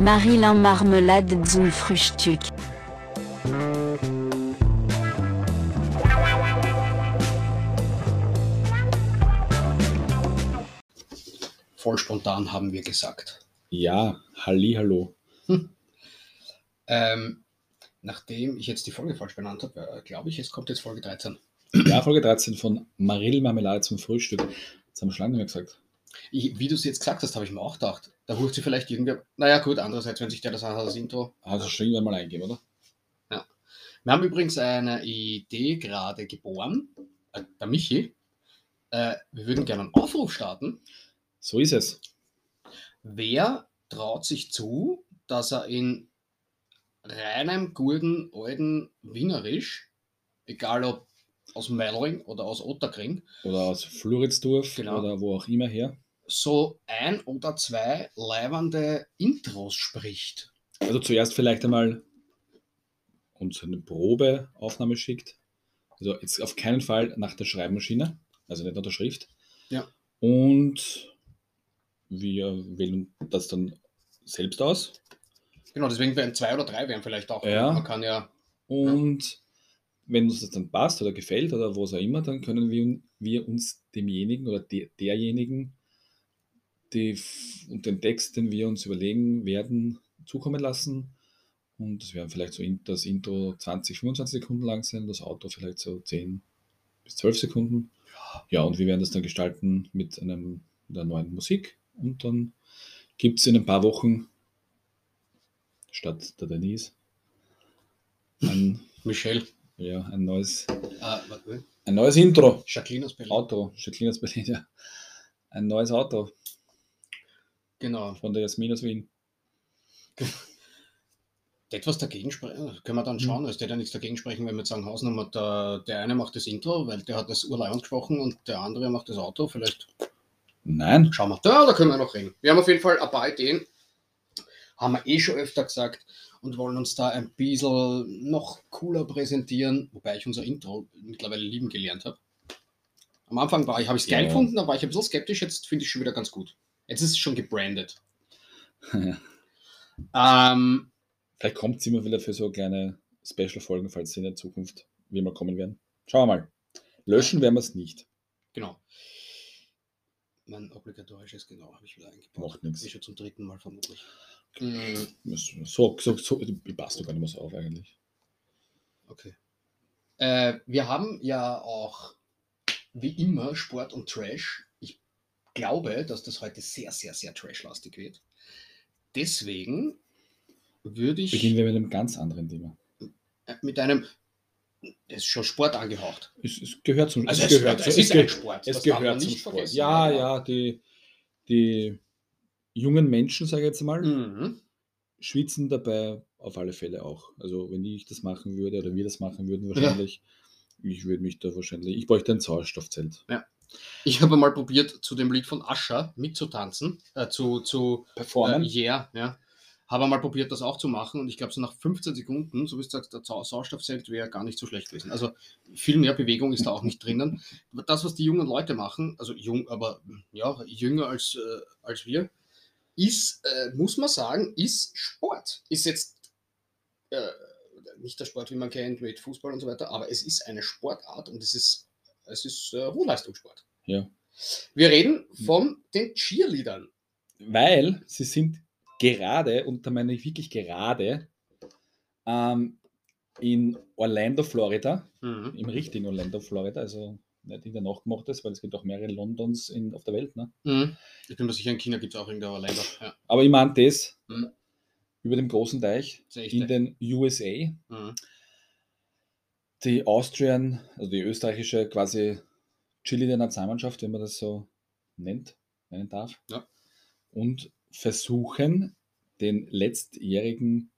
Marilyn Marmelade zum Frühstück. Voll spontan haben wir gesagt. Ja, Halli, hallo. Ähm, nachdem ich jetzt die Folge falsch benannt habe, äh, glaube ich, es kommt jetzt Folge 13. Ja, Folge 13 von Marill Marmelade zum Frühstück. Das haben wir schon lange nicht mehr gesagt. Ich, wie du es jetzt gesagt hast, habe ich mir auch gedacht. Da holt sie vielleicht irgendwer. Naja, gut, andererseits, wenn sich der das anhört, das Intro. Du schon irgendwann mal eingegeben, oder? Wir haben übrigens eine Idee gerade geboren, äh, der Michi. Äh, wir würden gerne einen Aufruf starten. So ist es. Wer traut sich zu, dass er in reinem, guten, alten Wienerisch, egal ob aus Meidling oder aus Otterkring, Oder aus Floridsdorf Genau. oder wo auch immer her. So ein oder zwei leibernde Intros spricht. Also zuerst vielleicht einmal uns eine Probeaufnahme schickt. Also jetzt auf keinen Fall nach der Schreibmaschine, also nicht nach der Schrift. Ja. Und wir wählen das dann selbst aus. Genau, deswegen wären zwei oder drei wären vielleicht auch. Ja. Man kann ja. Und wenn uns das dann passt oder gefällt oder was auch immer, dann können wir, wir uns demjenigen oder de, derjenigen die, und den Text, den wir uns überlegen werden, zukommen lassen. Und das werden vielleicht so in, das Intro 20, 25 Sekunden lang sein, das Auto vielleicht so 10 bis 12 Sekunden. Ja, und wir werden das dann gestalten mit einem, der neuen Musik. Und dann gibt es in ein paar Wochen statt der Denise ein Michelle. ja, ein neues, warte, ein neues Intro. Jacqueline aus Berlin. Auto. Jacqueline aus Berlin, ja. Ein neues Auto Genau. von der Jasmin aus Wien. Etwas dagegen sprechen, können wir dann Mhm. schauen. Es steht ja nichts dagegen sprechen, wenn wir sagen, Hausnummer, der, der eine macht das Intro, weil der hat das Urlei gesprochen und der andere macht das Auto. Vielleicht Nein. schauen wir. Da, da können wir noch reden. Wir haben auf jeden Fall ein paar Ideen. Haben wir eh schon öfter gesagt und wollen uns da ein bisschen noch cooler präsentieren, wobei ich unser Intro mittlerweile lieben gelernt habe. Am Anfang war ich, habe ich es geil Ja. gefunden, da war ich ein bisschen skeptisch, jetzt finde ich es schon wieder ganz gut. Jetzt ist es schon gebrandet. Ähm, Vielleicht kommt es immer wieder für so kleine Special-Folgen, falls sie in der Zukunft wie mal kommen werden. Schauen wir mal. Löschen werden wir es nicht. Genau. Mein obligatorisches Genau habe ich wieder eingebaut. Macht nichts. Ist schon zum dritten Mal vermutlich. Mm, So, so, so, ich passt doch gar nicht mehr so auf eigentlich. Okay. Äh, wir haben ja auch wie immer Sport und Trash. Ich glaube, dass das heute sehr, sehr, sehr trashlastig wird. Deswegen würde ich Beginnen wir mit einem ganz anderen Thema. äh, mit einem, das ist schon Sport angehaucht. Es, es gehört zum Also es es, gehört, es ist ein Sport. Es gehört zum nicht Sport. Ja, genau. ja, die, die jungen Menschen, sage ich jetzt mal, Mhm. schwitzen dabei auf alle Fälle auch. Also wenn ich das machen würde oder wir das machen würden wahrscheinlich, ich würde mich da wahrscheinlich, ich bräuchte ein Sauerstoffzelt. Ich habe mal probiert, zu dem Lied von Ascher mitzutanzen, äh, zu, zu Performen? Äh, yeah, ja. Habe mal probiert, das auch zu machen und ich glaube, so nach 15 Sekunden, so wie du sagst, der Sau- Sauerstoffzelt wäre gar nicht so schlecht gewesen. Also viel mehr Bewegung ist da auch nicht drinnen. Aber Das, was die jungen Leute machen, also jung, aber ja, jünger als, äh, als wir, ist, äh, muss man sagen, ist Sport. Ist jetzt äh, nicht der Sport, wie man kennt, mit Fußball und so weiter, aber es ist eine Sportart und es ist, es ist äh, Hochleistungssport. Ja. Wir reden von den Cheerleadern. Weil sie sind gerade, und da meine ich wirklich gerade, ähm, in Orlando, Florida, Mhm. im richtigen Orlando, Florida, also nicht in der Nachgemachtes, weil es gibt auch mehrere Londons in, auf der Welt. Ne? Mhm. Ich bin mir sicher, in China gibt es auch irgendeine Länder. Ja. Aber ich meine das, Mhm. über dem großen Teich, ist in den USA, Mhm. Die Austrian, also die österreichische quasi Chili der Nationalmannschaft, wenn man das so nennt, nennen darf, Ja. und versuchen den letztjährigen,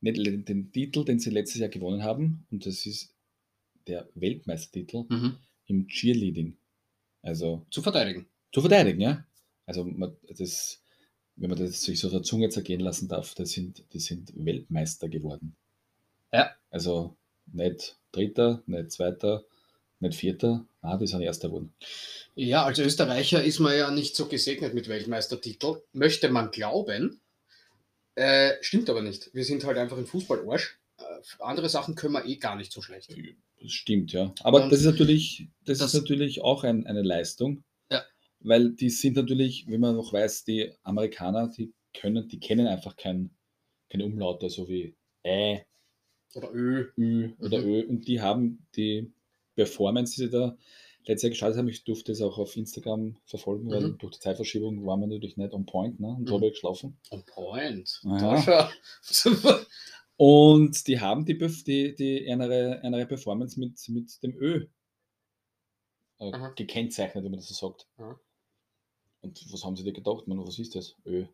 nicht den Titel, den sie letztes Jahr gewonnen haben, und das ist der Weltmeistertitel Mhm. im Cheerleading. Also Zu verteidigen. zu verteidigen, ja. Also man, das, wenn man das sich so der Zunge zergehen lassen darf, das sind, die sind Weltmeister geworden. Ja. Also nicht Dritter, nicht Zweiter, nicht Vierter, ah, die sind Erster geworden. Ja, als Österreicher ist man ja nicht so gesegnet mit Weltmeistertitel, möchte man glauben. Äh, stimmt aber nicht. Wir sind halt einfach im Fußball-Arsch. Äh, andere Sachen können wir eh gar nicht so schlecht. Das stimmt, ja. Aber Und das ist natürlich, das, das- ist natürlich auch ein, eine Leistung. Ja. Weil die sind natürlich, wie man noch weiß, die Amerikaner, die können, die kennen einfach kein, keine Umlaute, so wie Ä, Oder Ö. Ü oder Mhm. Ö. Und die haben die Performance, die sie da letztes Jahr gestartet haben, ich durfte es auch auf Instagram verfolgen, weil Mhm. durch die Zeitverschiebung waren wir natürlich nicht on point, ne? Und Mhm. da habe ich geschlafen. On point. Ja. Da. Und die haben die, die, die eine, eine Performance mit, mit dem Ö äh, gekennzeichnet, wenn man das so sagt. Aha. Und was haben sie dir gedacht? Man, was ist das? Ö.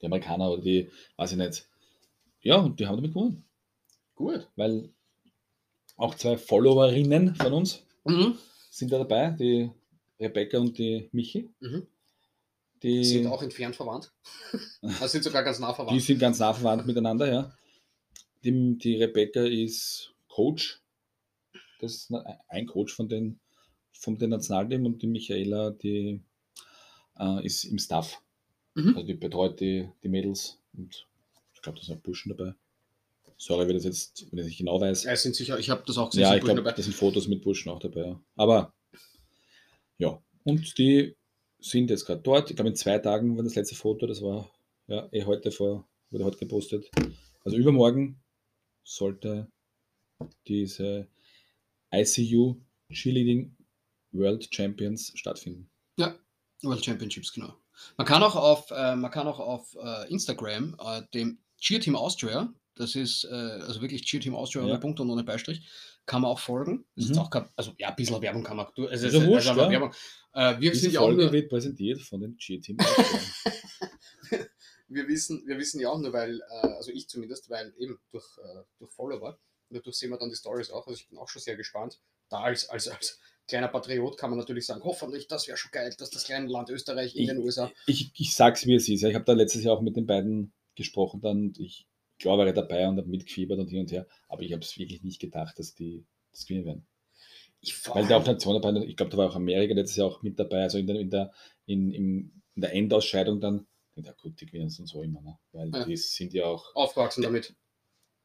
Die Amerikaner oder die, weiß ich nicht. Ja, und die haben damit gewonnen. Gut. Weil auch zwei Followerinnen von uns Mhm. sind da dabei, die Rebecca und die Michi. Mhm. Die Sind auch entfernt verwandt. Also sind sogar ganz nah Die verwandt. sind ganz nah verwandt miteinander, ja. Die, die Rebecca ist Coach. Das ist ein Coach von den, vom den Nationalteam und die Michaela, die äh, ist im Staff. Mhm. Also die betreut die, die Mädels und ich glaube, da sind auch Burschen dabei. Sorry, wenn das jetzt, wenn ich nicht genau weiß. Ja, sind sicher, ich habe das auch gesehen. Ja, ich glaube, da sind Fotos mit Burschen auch dabei. Ja. Aber ja, und die sind jetzt gerade dort. Ich glaube, in zwei Tagen war das letzte Foto, das war ja eh heute vor, wurde heute gepostet. Also übermorgen sollte diese ICU Cheerleading World Champions stattfinden. World Championships, genau. Man kann auch auf, äh, man kann auch auf äh, Instagram äh, dem Cheer Team Austria, das ist äh, also wirklich Cheer Team Austria Ja. ohne Punkt und ohne Beistrich, kann man auch folgen. Das ist Mhm. jetzt auch kein, also ja, ein bisschen Werbung kann man. Du, also, Ist also, wurscht, also. Werbung. Äh, wir Diese sind ja auch Folge nur, wird präsentiert von dem Cheer Team. wir wissen, wir wissen ja auch nur, weil, äh, also ich zumindest, weil eben durch, äh, durch Follower, dadurch sehen wir dann die Stories auch. Also ich bin auch schon sehr gespannt. Da als, als, als kleiner Patriot kann man natürlich sagen, hoffentlich, das wäre schon geil, dass das kleine Land Österreich in Ich- den USA. ich, ich sag's wie es ist. Ich habe da letztes Jahr auch mit den beiden gesprochen dann und ich klar war ich dabei und habe mitgefiebert und hin und her, aber ich habe es wirklich nicht gedacht, dass die das gewinnen werden. Ich Weil da auch Nationen dabei, ich glaube, da war auch Amerika letztes Jahr auch mit dabei, also in der, in der, in, im, in der Endausscheidung dann. Ja gut, die gewinnen es und so immer, ne? weil Ja. die sind ja auch, aufgewachsen damit.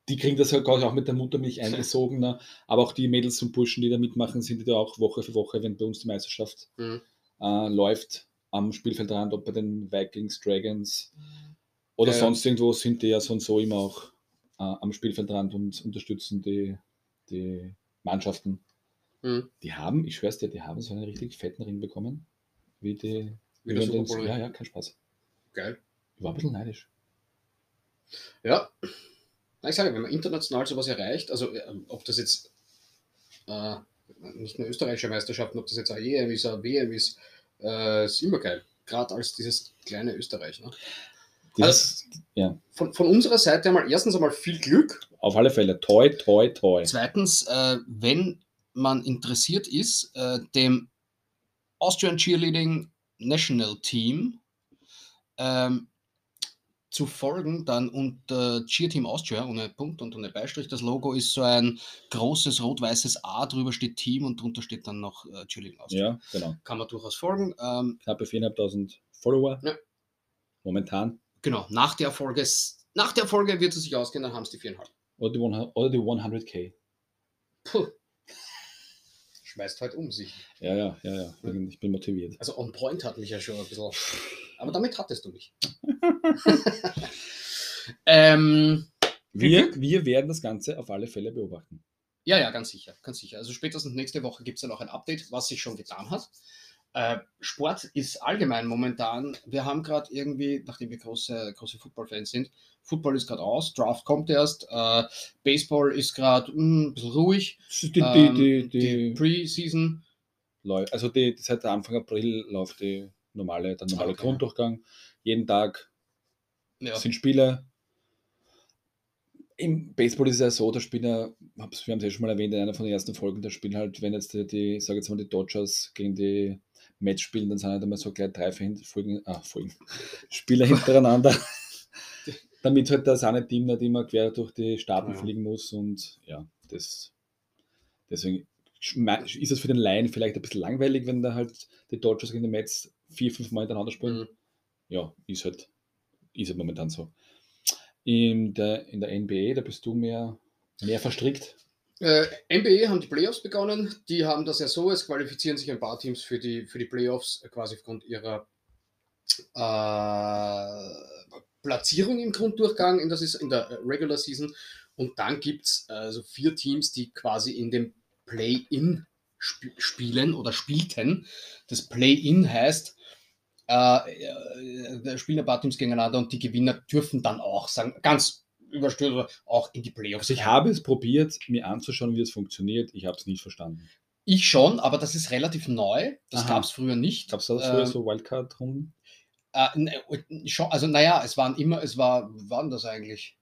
die kriegen das halt auch mit der Muttermilch eingesogen, ne? aber auch die Mädels und Burschen, die da mitmachen, sind ja auch Woche für Woche, wenn bei uns die Meisterschaft Mhm. äh, läuft am Spielfeldrand, ob bei den Vikings, Dragons oder Ja, sonst irgendwo, sind die ja so und so immer auch äh, am Spielfeldrand und unterstützen die, die Mannschaften. Mhm. Die haben, ich schwör's dir, die haben so einen richtig fetten Ring bekommen. Wie die. Wie wie den- ja, ja, kein Spaß. Geil. Ich war ein bisschen neidisch. Ja. Ich sage, wenn man international sowas erreicht, also äh, ob das jetzt äh, nicht nur österreichische Meisterschaften, ob das jetzt eine EM ist, eine WM ist, äh, ist immer geil. Gerade als dieses kleine Österreich. Ne? Das, ja, Von, von unserer Seite einmal erstens einmal viel Glück. auf alle Fälle. Toi, toi, toi. Zweitens, äh, wenn man interessiert ist, äh, dem Austrian Cheerleading National Team ähm, zu folgen, dann unter Cheer Team Austria ohne Punkt und ohne Beistrich. Das Logo ist so ein großes rot-weißes A, drüber steht Team und drunter steht dann noch äh, Cheerleading Austria. Ja, genau. Kann man durchaus folgen. Ähm, Knappe 4.500 Follower. Ja. Momentan. Genau, nach der Folge, nach der Folge wird es sich ausgehen, dann haben es die viereinhalb. Oder die, 100, oder die 100k. Puh. Schmeißt halt um sich. Ja, ja, ja, ja. Ich bin motiviert. Also on point hat mich ja schon ein bisschen. Aber damit hattest du mich. ähm, Wir, wir werden das Ganze auf alle Fälle beobachten. ja, ja, ganz sicher, ganz sicher. Also spätestens nächste Woche gibt es dann auch ein Update, was sich schon getan hat. Äh, Sport ist allgemein momentan, wir haben gerade irgendwie, nachdem wir große, große Football-Fans sind, Football ist gerade aus, Draft kommt erst, äh, Baseball ist gerade ein bisschen ruhig, Das ist die, ähm, die, die, die die, Preseason, also die, seit Anfang April läuft die normale, der normale Okay. Grunddurchgang. Jeden Tag ja, sind Spiele. Im Baseball ist es ja so, der Spieler, wir haben es ja schon mal erwähnt in einer von den ersten Folgen, der Spiel halt, wenn jetzt die, die sage jetzt mal, die Dodgers gegen die Match spielen, dann sind halt immer so gleich drei Folgen, ah, Folgen, Spieler hintereinander, damit halt das eine Team nicht immer quer durch die Staaten Ja. fliegen muss und ja, das deswegen ist es für den Laien vielleicht ein bisschen langweilig, wenn da halt die Dodgers gegen die Mets vier, fünf Mal hintereinander spielen Mhm. ja, ist halt, ist halt momentan so. In der, in der NBA, da bist du mehr, mehr verstrickt. Äh, NBA haben die Playoffs begonnen. Die haben das ja so, es qualifizieren sich ein paar Teams für die, für die Playoffs äh, quasi aufgrund ihrer äh, Platzierung im Grunddurchgang in, das ist in der Regular Season. Und dann gibt es also vier Teams, die quasi in dem Play-In sp spielen oder spielten. Das Play-In heißt, äh, äh, spielen ein paar Teams gegeneinander und die Gewinner dürfen dann auch sagen, ganz überstürzt, auch in die Playoffs. Also ich habe es probiert, mir anzuschauen, wie es funktioniert. Ich habe es nicht verstanden. Ich schon, aber das ist relativ neu. Das gab es früher nicht. Gab es da früher Ähm, so Wildcard-Runden? Äh, ne, schon, also naja, es waren immer, es war, wie war denn das eigentlich?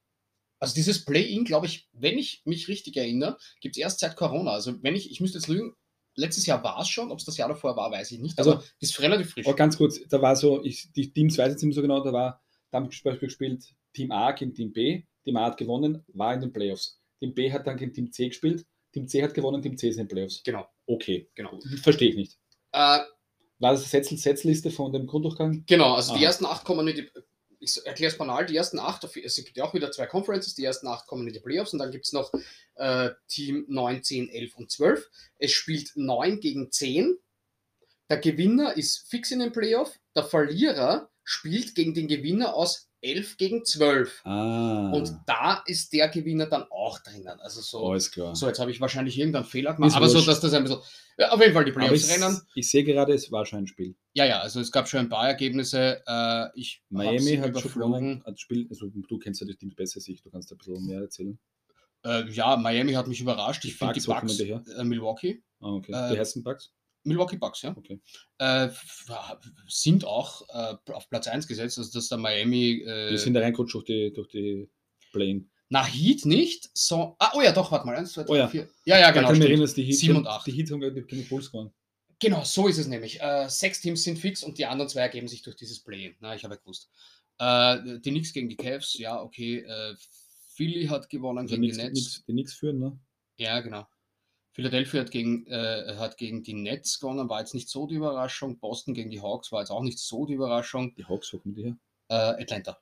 Also dieses Play-In, glaube ich, wenn ich mich richtig erinnere, gibt es erst seit Corona. Also wenn ich, ich müsste jetzt lügen, letztes Jahr war es schon, ob es das Jahr davor war, weiß ich nicht. Also- aber das ist relativ frisch. Oh, ganz kurz, da war so, ich, die Teams weiß ich jetzt nicht mehr so genau, da war, da haben zum Beispiel gespielt Team A gegen Team B, Team A hat gewonnen, war in den Playoffs. Team B hat dann gegen Team C gespielt, Team C hat gewonnen, Team C ist in den Playoffs. Genau, Okay, genau. verstehe ich nicht. Äh, War das Setzel Setzliste von dem Grunddurchgang? genau, also die Aha. ersten acht kommen in die, ich erkläre es banal, die ersten acht, es gibt ja auch wieder zwei Conferences, die ersten acht kommen in die Playoffs und dann gibt es noch äh, Team 9, 10, 11 und 12. Es spielt 9 gegen 10. Der Gewinner ist fix in den Playoff. Der Verlierer spielt gegen den Gewinner aus 11 gegen 12. Ah, Und da ist der Gewinner dann auch drinnen. Also so, alles klar. so jetzt habe ich wahrscheinlich irgendeinen Fehler gemacht, Ist aber so, wurscht. dass das ein bisschen. Ja, auf jeden Fall die Aber Playoffs ich, rennen. ich sehe gerade, es war schon ein Spiel. Ja, ja, also es gab schon ein paar Ergebnisse. Äh, ich Miami hat schon überflogen. hat Spiel, also du kennst ja die Teams besser als ich, du kannst da ein bisschen mehr erzählen. Äh, ja, Miami hat mich überrascht. Ich finde die her? äh, Milwaukee, Ah, okay. Äh, die heißen Bucks? Milwaukee Bucks, ja, Okay. äh, sind auch äh, auf Platz 1 gesetzt, also dass der Miami. Die Äh, sind da reingerutscht durch die, durch die Plane. na, Heat nicht, so. Ah, oh ja, doch, warte mal. 1, 2, 3, Oh ja. 4. Ja, ja, genau. kann ich mich stimmt. erinnern, dass die Heat, Sieben und acht. die Heat haben gegen die Bulls gewonnen. Genau, so ist es nämlich. Äh, sechs Teams sind fix und die anderen zwei ergeben sich durch dieses Play. Na, ich habe ja gewusst. Äh, die Knicks gegen die Cavs, ja, okay. Äh, Philly hat gewonnen Also gegen nix, die Nets. nix, die nichts führen, ne? Ja, genau. Philadelphia hat gegen, äh, hat gegen die Nets gewonnen, war jetzt nicht so die Überraschung. Boston gegen die Hawks war jetzt auch nicht so die Überraschung. Die Hawks, wo kommen die her? Äh, Atlanta.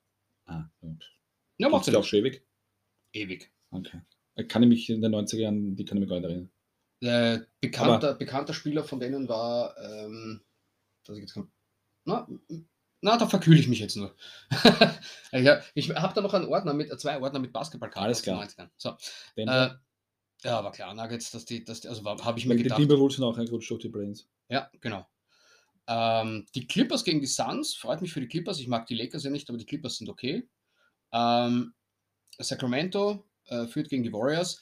Ah, ja. Ja, macht ja auch schon ewig? ewig. Okay. Äh, Kann ich mich in den 90er Jahren, die kann ich mich gar nicht erinnern. Äh, bekannter, bekannter Spieler von denen war, ähm, dass ich jetzt komm, na, na, da verkühle ich mich jetzt nur. ich habe da noch einen Ordner mit, äh, zwei Ordner mit Basketballkarten. Alles klar. 90ern. So, Denver. Ja, war klar, Nuggets, dass die, dass die also habe ich mir Weil die gedacht. Timberwolves sind auch reingerutscht durch die Brains. Ja, genau. Ähm, die Clippers gegen die Suns, freut mich für die Clippers. Ich mag die Lakers ja nicht, aber die Clippers sind okay. Ähm, Sacramento äh, führt gegen die Warriors.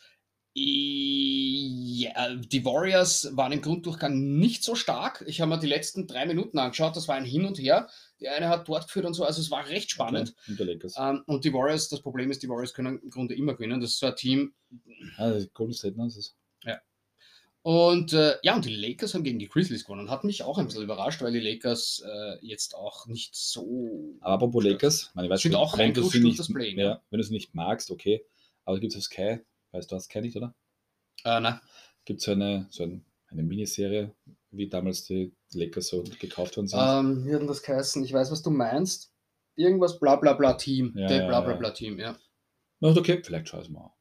Ja, die Warriors waren im Grunddurchgang nicht so stark. Ich habe mir die letzten drei Minuten angeschaut. Das war ein Hin und Her. Die eine hat dort geführt und so. Also es war recht spannend. Okay. Und der. Ähm, und die Warriors, das Problem ist, die Warriors können im Grunde immer gewinnen. Das ist so ein Team, Ah, das ist Golden State, ne? Das ist Und äh, ja, und die Lakers haben gegen die Grizzlies gewonnen. Hat mich auch ein bisschen überrascht, weil die Lakers äh, jetzt auch nicht so. Aber apropos Lakers, meine, ich weiß Sind nicht, auch wenn du sie nicht, ja, wenn du sie nicht magst, okay. Aber gibt es auf Sky, weißt du, hast Sky nicht, oder? Äh, nein. Gibt es so eine, so ein, eine Miniserie, wie damals die Lakers so gekauft worden sind? Ähm, wie hat denn das geheißen? Ich weiß, was du meinst. Irgendwas bla bla bla Team. Ja, Der ja, bla bla ja. blau Team, ja. Na, okay, vielleicht schau es mal.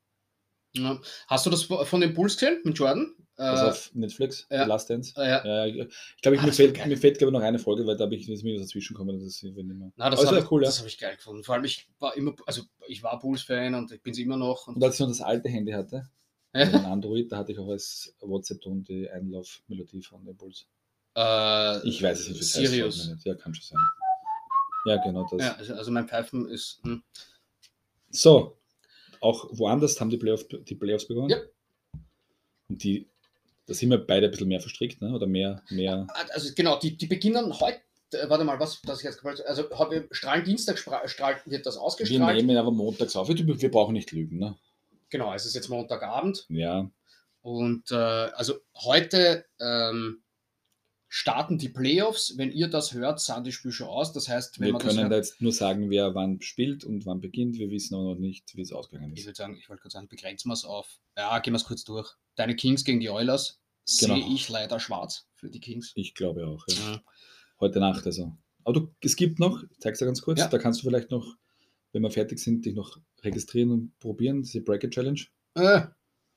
ja. Hast du das von den Bulls gesehen mit Jordan? Äh, Also auf Netflix, ja. Last Dance. äh, ja. Ja, ich glaube, ich, Ah, mir, das fehlt, mir fehlt glaube ich noch eine Folge, weil da habe ich das mir dazwischen gekommen. Das ist mehr. Na, das habe ich, cool, ja. das hab ich geil gefunden. Vor allem, ich war immer, also ich war Bulls-Fan und ich bin es immer noch. Und, Und als ich noch das alte Handy hatte, also ein Android, da hatte ich auch als WhatsApp-Ton die Einlaufmelodie von den Bulls. äh, Ich weiß es nicht, wie heißt, Sirius. Ja, kann schon sein. Ja, genau das. Ja, also- also mein Pfeifen ist. Hm. So, auch woanders haben die, Playoff, die Playoffs begonnen. Ja. Und die, da sind wir beide ein bisschen mehr verstrickt, ne? oder mehr, mehr. Also genau, die, die beginnen heute. äh, Warte mal, was das jetzt gefällt. Also heute strahlen Dienstag strahlt, wird das Wir ausgestrahlt. nehmen aber montags auf. Wir, wir brauchen nicht lügen. Ne? Genau, es ist jetzt Montagabend. Ja, Und äh, also heute ähm, starten die Playoffs. Wenn ihr das hört, sah die Spiel schon aus. Das heißt, wenn wir man das können hört, da jetzt nur sagen, wer wann spielt und wann beginnt. Wir wissen aber noch nicht, wie es ausgegangen ich ist. würde sagen, ich wollte gerade sagen, begrenzen wir es auf. Ja, gehen wir es kurz durch. Deine Kings gegen die Oilers Genau. sehe ich leider schwarz für die Kings. Ich glaube auch. Ja. Ja. Heute Nacht also. Aber du, es gibt noch, ich zeig's dir ganz kurz, Ja. da kannst du vielleicht noch, wenn wir fertig sind, dich noch registrieren und probieren, diese Bracket Challenge. Äh.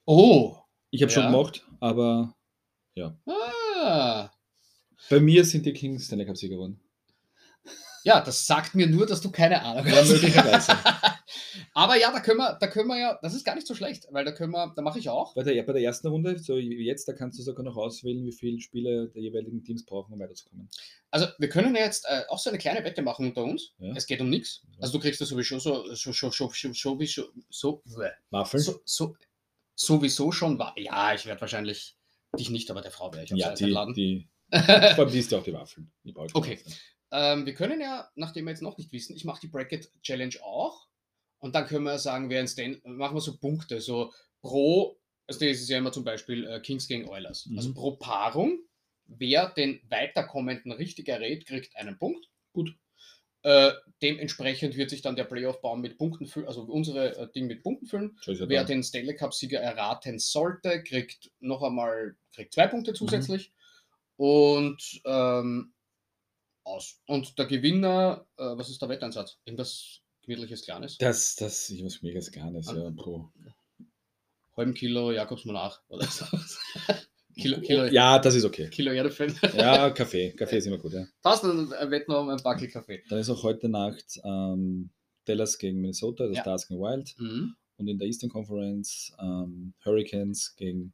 Oh. Ich habe schon Ja. gemacht, aber Ah. Bei mir sind die Kings Stanley Cup Sieger geworden. Ja, das sagt mir nur, dass du keine Ahnung Ja, hast. möglicherweise. Aber ja, da können wir, da können wir ja, das ist gar nicht so schlecht, weil da können wir, da mache ich auch. Bei der, bei der ersten Runde, so wie jetzt, da kannst du sogar noch auswählen, wie viele Spiele der jeweiligen Teams brauchen, um weiterzukommen. Also wir können ja jetzt äh, auch so eine kleine Wette machen unter uns. Ja. Es geht um nichts. Ja. Also du kriegst das sowieso so, so, so, so, so, so, so, so, Waffeln? so, so sowieso schon. Ja, ich werde wahrscheinlich dich nicht, aber der Frau werde ich ja, die, die, vor allem die ist ja auch die Waffeln. Die Okay. Ähm, wir können ja, nachdem wir jetzt noch nicht wissen, ich mache die Bracket Challenge auch. Und dann können wir sagen, wer ins Stand, machen wir so Punkte, so pro, also das ist ja immer zum Beispiel äh, Kings gegen Oilers. Mhm. Also pro Paarung, wer den weiterkommenden richtig errät, kriegt einen Punkt. Gut. Äh, dementsprechend wird sich dann der Playoff-Baum mit Punkten füllen, also unsere äh, Ding mit Punkten füllen. Ja Wer den Stanley Cup-Sieger erraten sollte, kriegt noch einmal kriegt zwei Mhm. Punkte zusätzlich. Und ähm, aus. Und der Gewinner, äh, was ist der Wetteinsatz? Irgendwas gemütliches Kleines? Das, das, ich muss mega Kleines, Ah. ja, pro. Halben Kilo Jakobs Monarch oder so. Kilo, Kilo, Ja, das ist okay. Kilo Erdefeld. Ja, Kaffee. Kaffee ist immer gut, ja. Passt, dann äh, wetten wir um ein Backel Kaffee. Dann ist auch heute Nacht ähm, Dallas gegen Minnesota, das Ja. Stars gegen Wild. Mhm. Und in der Eastern Conference ähm, Hurricanes gegen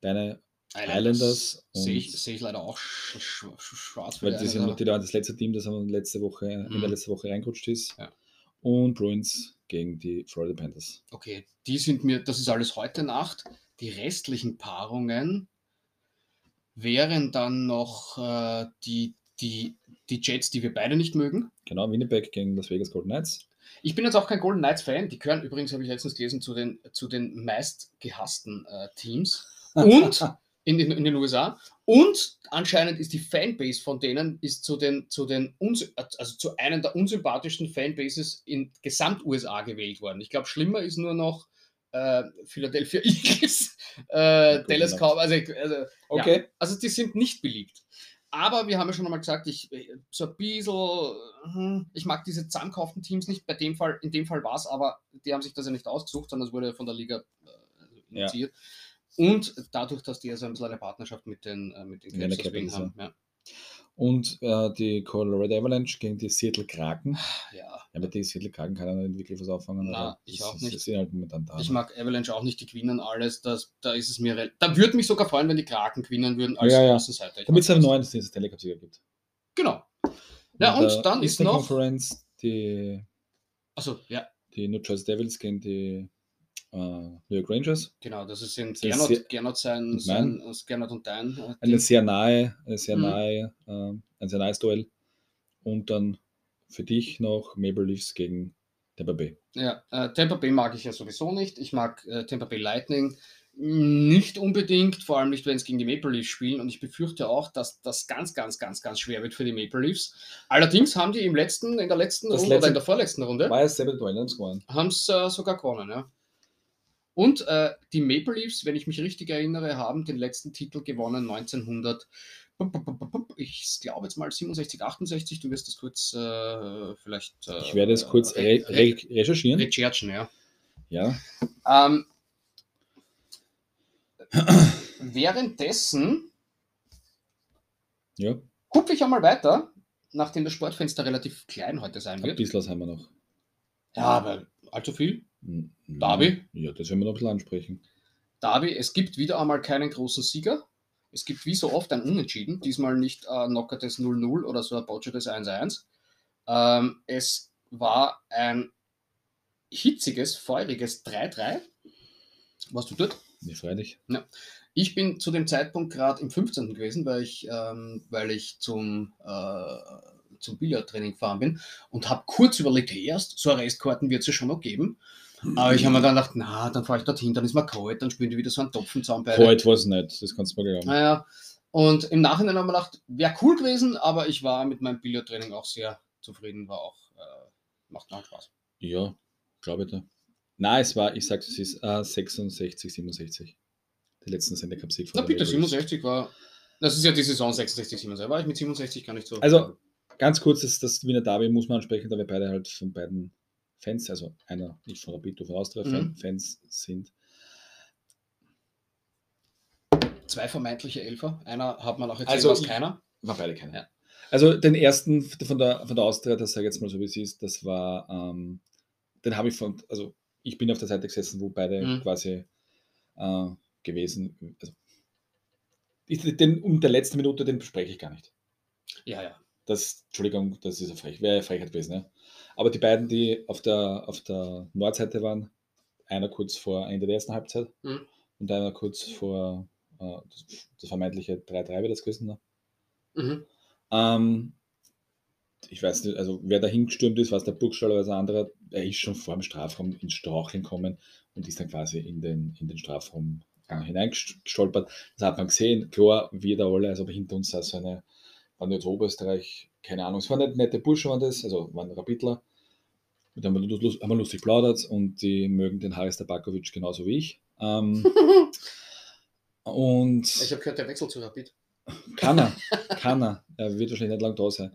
deine Islanders Sehe ich, seh ich leider auch sch sch sch schwarz. Weil die sind Islanders. die, das letzte Team, das letzte Woche, in Mhm. der letzten Woche reingerutscht ist. Ja. Und Bruins gegen die Florida Panthers. Okay, die sind mir, das ist alles heute Nacht. Die restlichen Paarungen wären dann noch äh, die, die, die Jets, die wir beide nicht mögen. Genau, Winnipeg gegen Las Vegas Golden Knights. Ich bin jetzt auch kein Golden Knights Fan. Die gehören übrigens, habe ich letztens gelesen, zu den, zu den meist gehassten äh, Teams. Und in, den- in den USA. Und anscheinend ist die Fanbase von denen ist zu den, zu den also zu einem der unsympathischsten Fanbases in Gesamt-USA gewählt worden. Ich glaube, schlimmer ist nur noch äh, Philadelphia Eagles, äh, Dallas. Cowboys. Also, also, Okay. ja, also die sind nicht beliebt. Aber wir haben ja schon einmal gesagt, ich äh, so ein bisschen, hm, ich mag diese zusammenkauften Teams nicht. Bei dem Fall, in dem Fall war es, aber die haben sich das ja nicht ausgesucht, sondern es wurde von der Liga äh, Ja. Und dadurch, dass die ja so ein bisschen eine Partnerschaft mit den, äh, mit den Ja, Caps Capitals, haben. Ja. Und äh, die Colorado Avalanche gegen die Seattle Kraken. Ja. Ja, mit den Seattle Kraken kann er nicht wirklich was auffangen. Na, ich auch nicht. halt. Ich mag Avalanche auch nicht, die gewinnen alles. Das, da ist es mir Da würde mich sogar freuen, wenn die Kraken gewinnen würden als Ja, ja. Außenseiter. Damit es einen neuen Stanley Cup-Sieger gibt. Genau. Ja, und der dann ist noch- Conference die, Achso, ja, die New Jersey Devils gegen die äh, New York Rangers. genau. Das ist in ist sehr- Gernot, Gernot sein, Und sein Gernot und dein. äh, Eine sehr nahe, eine sehr Mhm. nahe, äh, ein sehr nahes Duell. Und dann für dich noch Maple Leafs gegen Tampa Bay. Ja, äh, Tampa Bay mag ich ja sowieso nicht. Ich mag äh, Tampa Bay Lightning nicht unbedingt, vor allem nicht, wenn es gegen die Maple Leafs spielen. Und ich befürchte auch, dass das ganz, ganz, ganz, ganz schwer wird für die Maple Leafs. Allerdings haben die im letzten, in der letzten Das Runde oder letzte- in der vorletzten Runde, War gewonnen? haben es äh, sogar gewonnen. Ja. Und äh, die Maple Leafs, wenn ich mich richtig erinnere, haben den letzten Titel gewonnen 1900. Ich glaube jetzt mal 67, 68. Du wirst das kurz äh, vielleicht. Äh, Ich werde es kurz re re re re recherchieren. recherchen, ja. Ja. Ähm, währenddessen Ja, gucke ich einmal weiter, nachdem das Sportfenster relativ klein heute sein ein wird. bisschen was haben wir noch. Ja, aber allzu viel. Derby? Ja, das werden wir noch ein bisschen ansprechen. Darby, es gibt wieder einmal keinen großen Sieger. Es gibt wie so oft ein Unentschieden. Diesmal nicht ein knockertes 0-0 oder so ein botchetes 1-1. Ähm, es war ein hitziges, feuriges 3-3. Warst du dort? Ja, freilich. Ich bin zu dem Zeitpunkt gerade im 15. gewesen, weil ich, ähm, weil ich zum, äh, zum Billardtraining gefahren bin und habe kurz überlegt, hey, erst so Restkarten wird es ja schon noch geben. Aber ich habe mir dann gedacht, na, dann fahre ich dorthin, dann ist mir kalt, dann spielen die wieder so einen Topfen zusammen. beide. Heute war es nicht, das kannst du mir glauben. Naja, und im Nachhinein haben wir gedacht, wäre cool gewesen, aber ich war mit meinem Billardtraining auch sehr zufrieden, war auch, äh, macht auch Spaß. Ja, glaube ich da. Nein, es war, ich sag's, es ist äh, 66, 67. Die letzten Sender Cup Sieg Na der bitte, Maple Leafs. 67 war, das ist ja die Saison 66, 67, war ich mit 67 gar nicht so. Also, ganz kurz, das, das Wiener Derby muss man ansprechen, da wir beide halt von beiden Fans, also einer nicht von Rapid, Austria Mhm. Fans sind. Zwei vermeintliche Elfer. Einer hat man auch erzählt, Also was keiner. War beide keine. Ja. Also den ersten von der, von der Austria, das sage ich jetzt mal so wie es ist, das war, ähm, den habe ich von, also ich bin auf der Seite gesessen, wo beide Mhm. quasi äh, gewesen, also ich, den, um der letzten Minute, den bespreche ich gar nicht. Ja, ja. Das, Entschuldigung, das ist eine Frech, wäre eine Frechheit gewesen. Ja. Aber die beiden, die auf der, auf der Nordseite waren, einer kurz vor Ende der ersten Halbzeit Mhm. und einer kurz vor äh, das, das vermeintliche 3-3 wird das gewesen. Ne? Mhm. Ähm, ich weiß nicht, also wer da hingestürmt ist, was der Burgstall oder was ein anderer, er ist schon vor dem Strafraum ins Straucheln gekommen und ist dann quasi in den, in den Strafraum äh, hineingestolpert. Das hat man gesehen, klar, wir da alle, also hinter uns saß so eine, waren jetzt Oberösterreich, keine Ahnung, es waren nicht nette Burschen, waren das, also waren Rapidler. Mit dem haben wir lustig plaudert und die mögen den Haris Tabakovic genauso wie ich. Ähm, und Ich habe gehört, der Wechsel zu Rapid. kann er, kann er, er wird wahrscheinlich nicht lang da sein.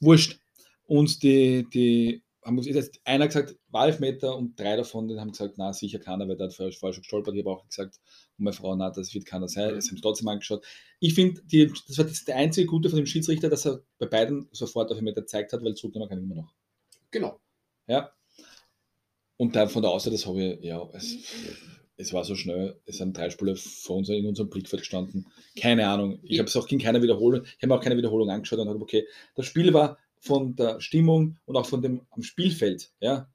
Wurscht. Und die, die haben uns jetzt einer gesagt, war Elfmeter und drei davon die haben gesagt, na sicher keiner, weil der hat vorher vorher schon gestolpert. Ich habe auch gesagt, und meine Frau, na, das wird keiner sein. Mhm. Sie haben es trotzdem angeschaut. Ich finde, das war das der einzige Gute von dem Schiedsrichter, dass er bei beiden sofort Elfmeter gezeigt hat, weil zurücknehmen kann ich immer noch. Genau. Ja. Und dann von der Außer, das habe ich, ja, es, es war so schnell, es sind drei Spieler vor uns in unserem Blickfeld gestanden. Keine Ahnung. Ich habe es auch gegen keine Wiederholung, ich habe mir auch keine Wiederholung angeschaut und habe, okay, das Spiel war von der Stimmung und auch von dem am Spielfeld, ja,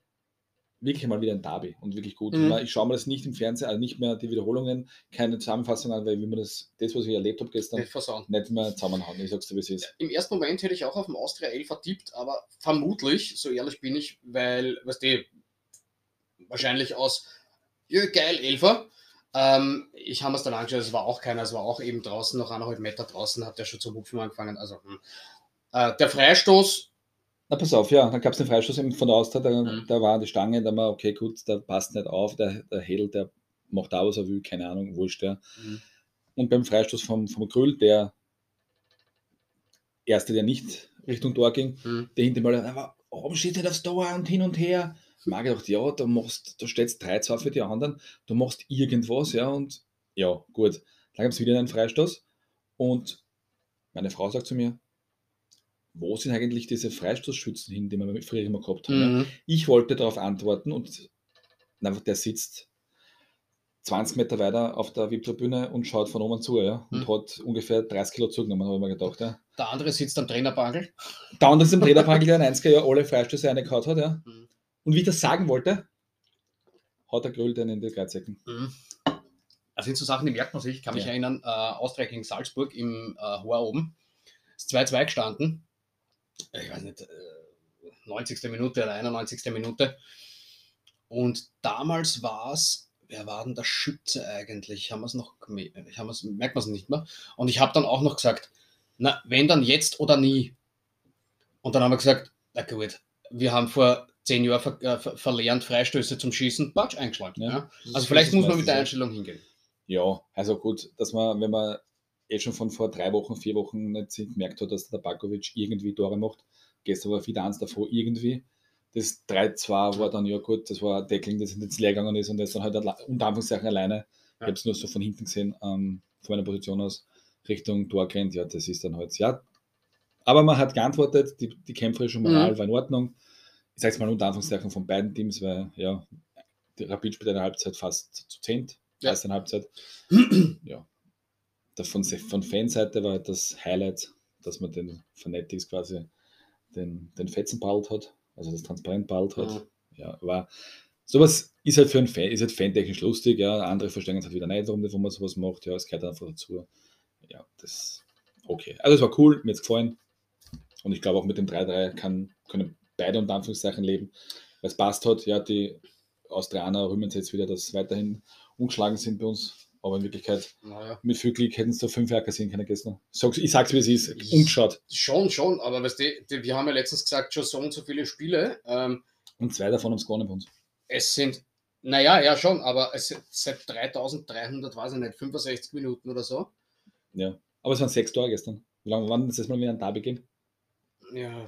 wirklich mal wieder ein Derby und wirklich gut. Mhm. Ich schaue mir das nicht im Fernsehen, also nicht mehr die Wiederholungen, keine Zusammenfassung an, weil wie man das, das, was ich erlebt habe gestern, Nicht nicht mehr zusammenhauen. Ich sag's dir, wie es ist. Im ersten Moment hätte ich auch auf dem Austria 11 vertippt, aber vermutlich, so ehrlich bin ich, weil, weißt du, wahrscheinlich aus, ja, geil, Elfer. Ähm, ich habe es dann angeschaut, es war auch keiner, es war auch eben draußen, noch eineinhalb Meter draußen, hat der schon zum Hupfen angefangen. Also, hm. äh, der Freistoß, Na, pass auf, ja, dann gab es den Freistoß eben von der Austria, da, Mhm. da war die Stange, da war, okay, gut, der passt nicht auf, der, der Hedel, der macht da, was er will, keine Ahnung, wurscht, ja. Mhm. Und beim Freistoß vom, vom Grüll, der erste, der nicht Richtung Tor ging, hm, der hinter mal, aber warum steht nicht aufs Tor und hin und her? Mag ich gedacht, ja, da machst, da steht 3-2 für die anderen, du machst irgendwas, ja, und ja, gut. Dann gab es wieder einen Freistoß und meine Frau sagt zu mir, wo sind eigentlich diese Freistoßschützen hin, die wir früher immer gehabt haben? Mhm. Ich wollte darauf antworten und na, der sitzt 20 Meter weiter auf der VIP-Tribüne und schaut von oben zu, ja, und Mhm. hat ungefähr 30 Kilo zugenommen, habe ich mir gedacht, ja. der andere sitzt am Trainerbangel. Da und das im Trainerpangel, der in 90er Jahr alle Freistöße reingehauen hat, ja. Mhm. Und wie ich das sagen wollte, hat der Gröll den in die Greizecken. Mhm. Das sind so Sachen, die merkt man sich. Ich kann mich Ja. erinnern, äh, Austria gegen Salzburg im äh, Hoher oben. Es ist 2-2 gestanden. Ich weiß nicht, äh, 90. Minute oder 91. Minute. Und damals war es, wer war denn der Schütze eigentlich? Haben wir es noch, geme- haben wir's, merkt man es nicht mehr. Und ich habe dann auch noch gesagt, na, wenn dann jetzt oder nie. Und dann haben wir gesagt, na gut, wir haben vor zehn Jahren ver äh, ver verlernt, Freistöße zum Schießen, Batsch eingeschlagen. Ja. Ja. Also vielleicht muss man mit der. Einstellung hingehen. Ja, also gut, dass man, wenn man eh schon von vor drei Wochen, vier Wochen nicht gemerkt hat, dass der Bakovic irgendwie Tore macht. Gestern war wieder eins davor irgendwie. Das 3-2 war dann ja gut, das war ein Deckling, das ins Leer gegangen ist und das dann halt unter Anführungszeichen alleine. Ich habe es nur so von hinten gesehen, ähm, von meiner Position aus, Richtung Tor kennt. Ja, das ist dann halt, ja. Aber man hat geantwortet, die, die kämpferische Moral Mhm. war in Ordnung. Ich sage es mal unter Anführungszeichen von beiden Teams, weil ja, die Rapid spielt eine Halbzeit fast zu zehnt, Ja. eine Halbzeit. ja. Von, von Fanseite war halt das Highlight, dass man den Fanatics quasi den, den Fetzen ballt hat, also das transparent ballt hat. Mhm. Ja, war sowas ist halt für einen Fan, ist halt fantechnisch lustig, ja. Andere verstehen es halt wieder nicht, warum, warum man sowas macht. Ja, es gehört einfach dazu. Ja, das okay. Also es war cool, mir jetzt gefallen. Und ich glaube auch mit dem 3-3 kann, können beide unter Anführungszeichen leben. Weil es passt hat, ja, die Australier rühmen sich jetzt wieder, dass weiterhin ungeschlagen sind bei uns. Aber in Wirklichkeit, Naja. mit viel Glück hätten sie da fünf Jahre sehen können gestern. Sag's, ich sag's, wie es ist. Ich- Umgeschaut. Schon, schon, aber weißt du, die, wir haben ja letztens gesagt, schon so und so viele Spiele. Ähm, Und zwei davon haben es gewonnen bei uns. es sind, naja, ja schon, aber es sind seit 3300, weiß ich nicht, 65 Minuten oder so. Ja. Aber es waren sechs Tore gestern. Wie lange waren das jetzt mal wieder ein Derby gehen? Ja,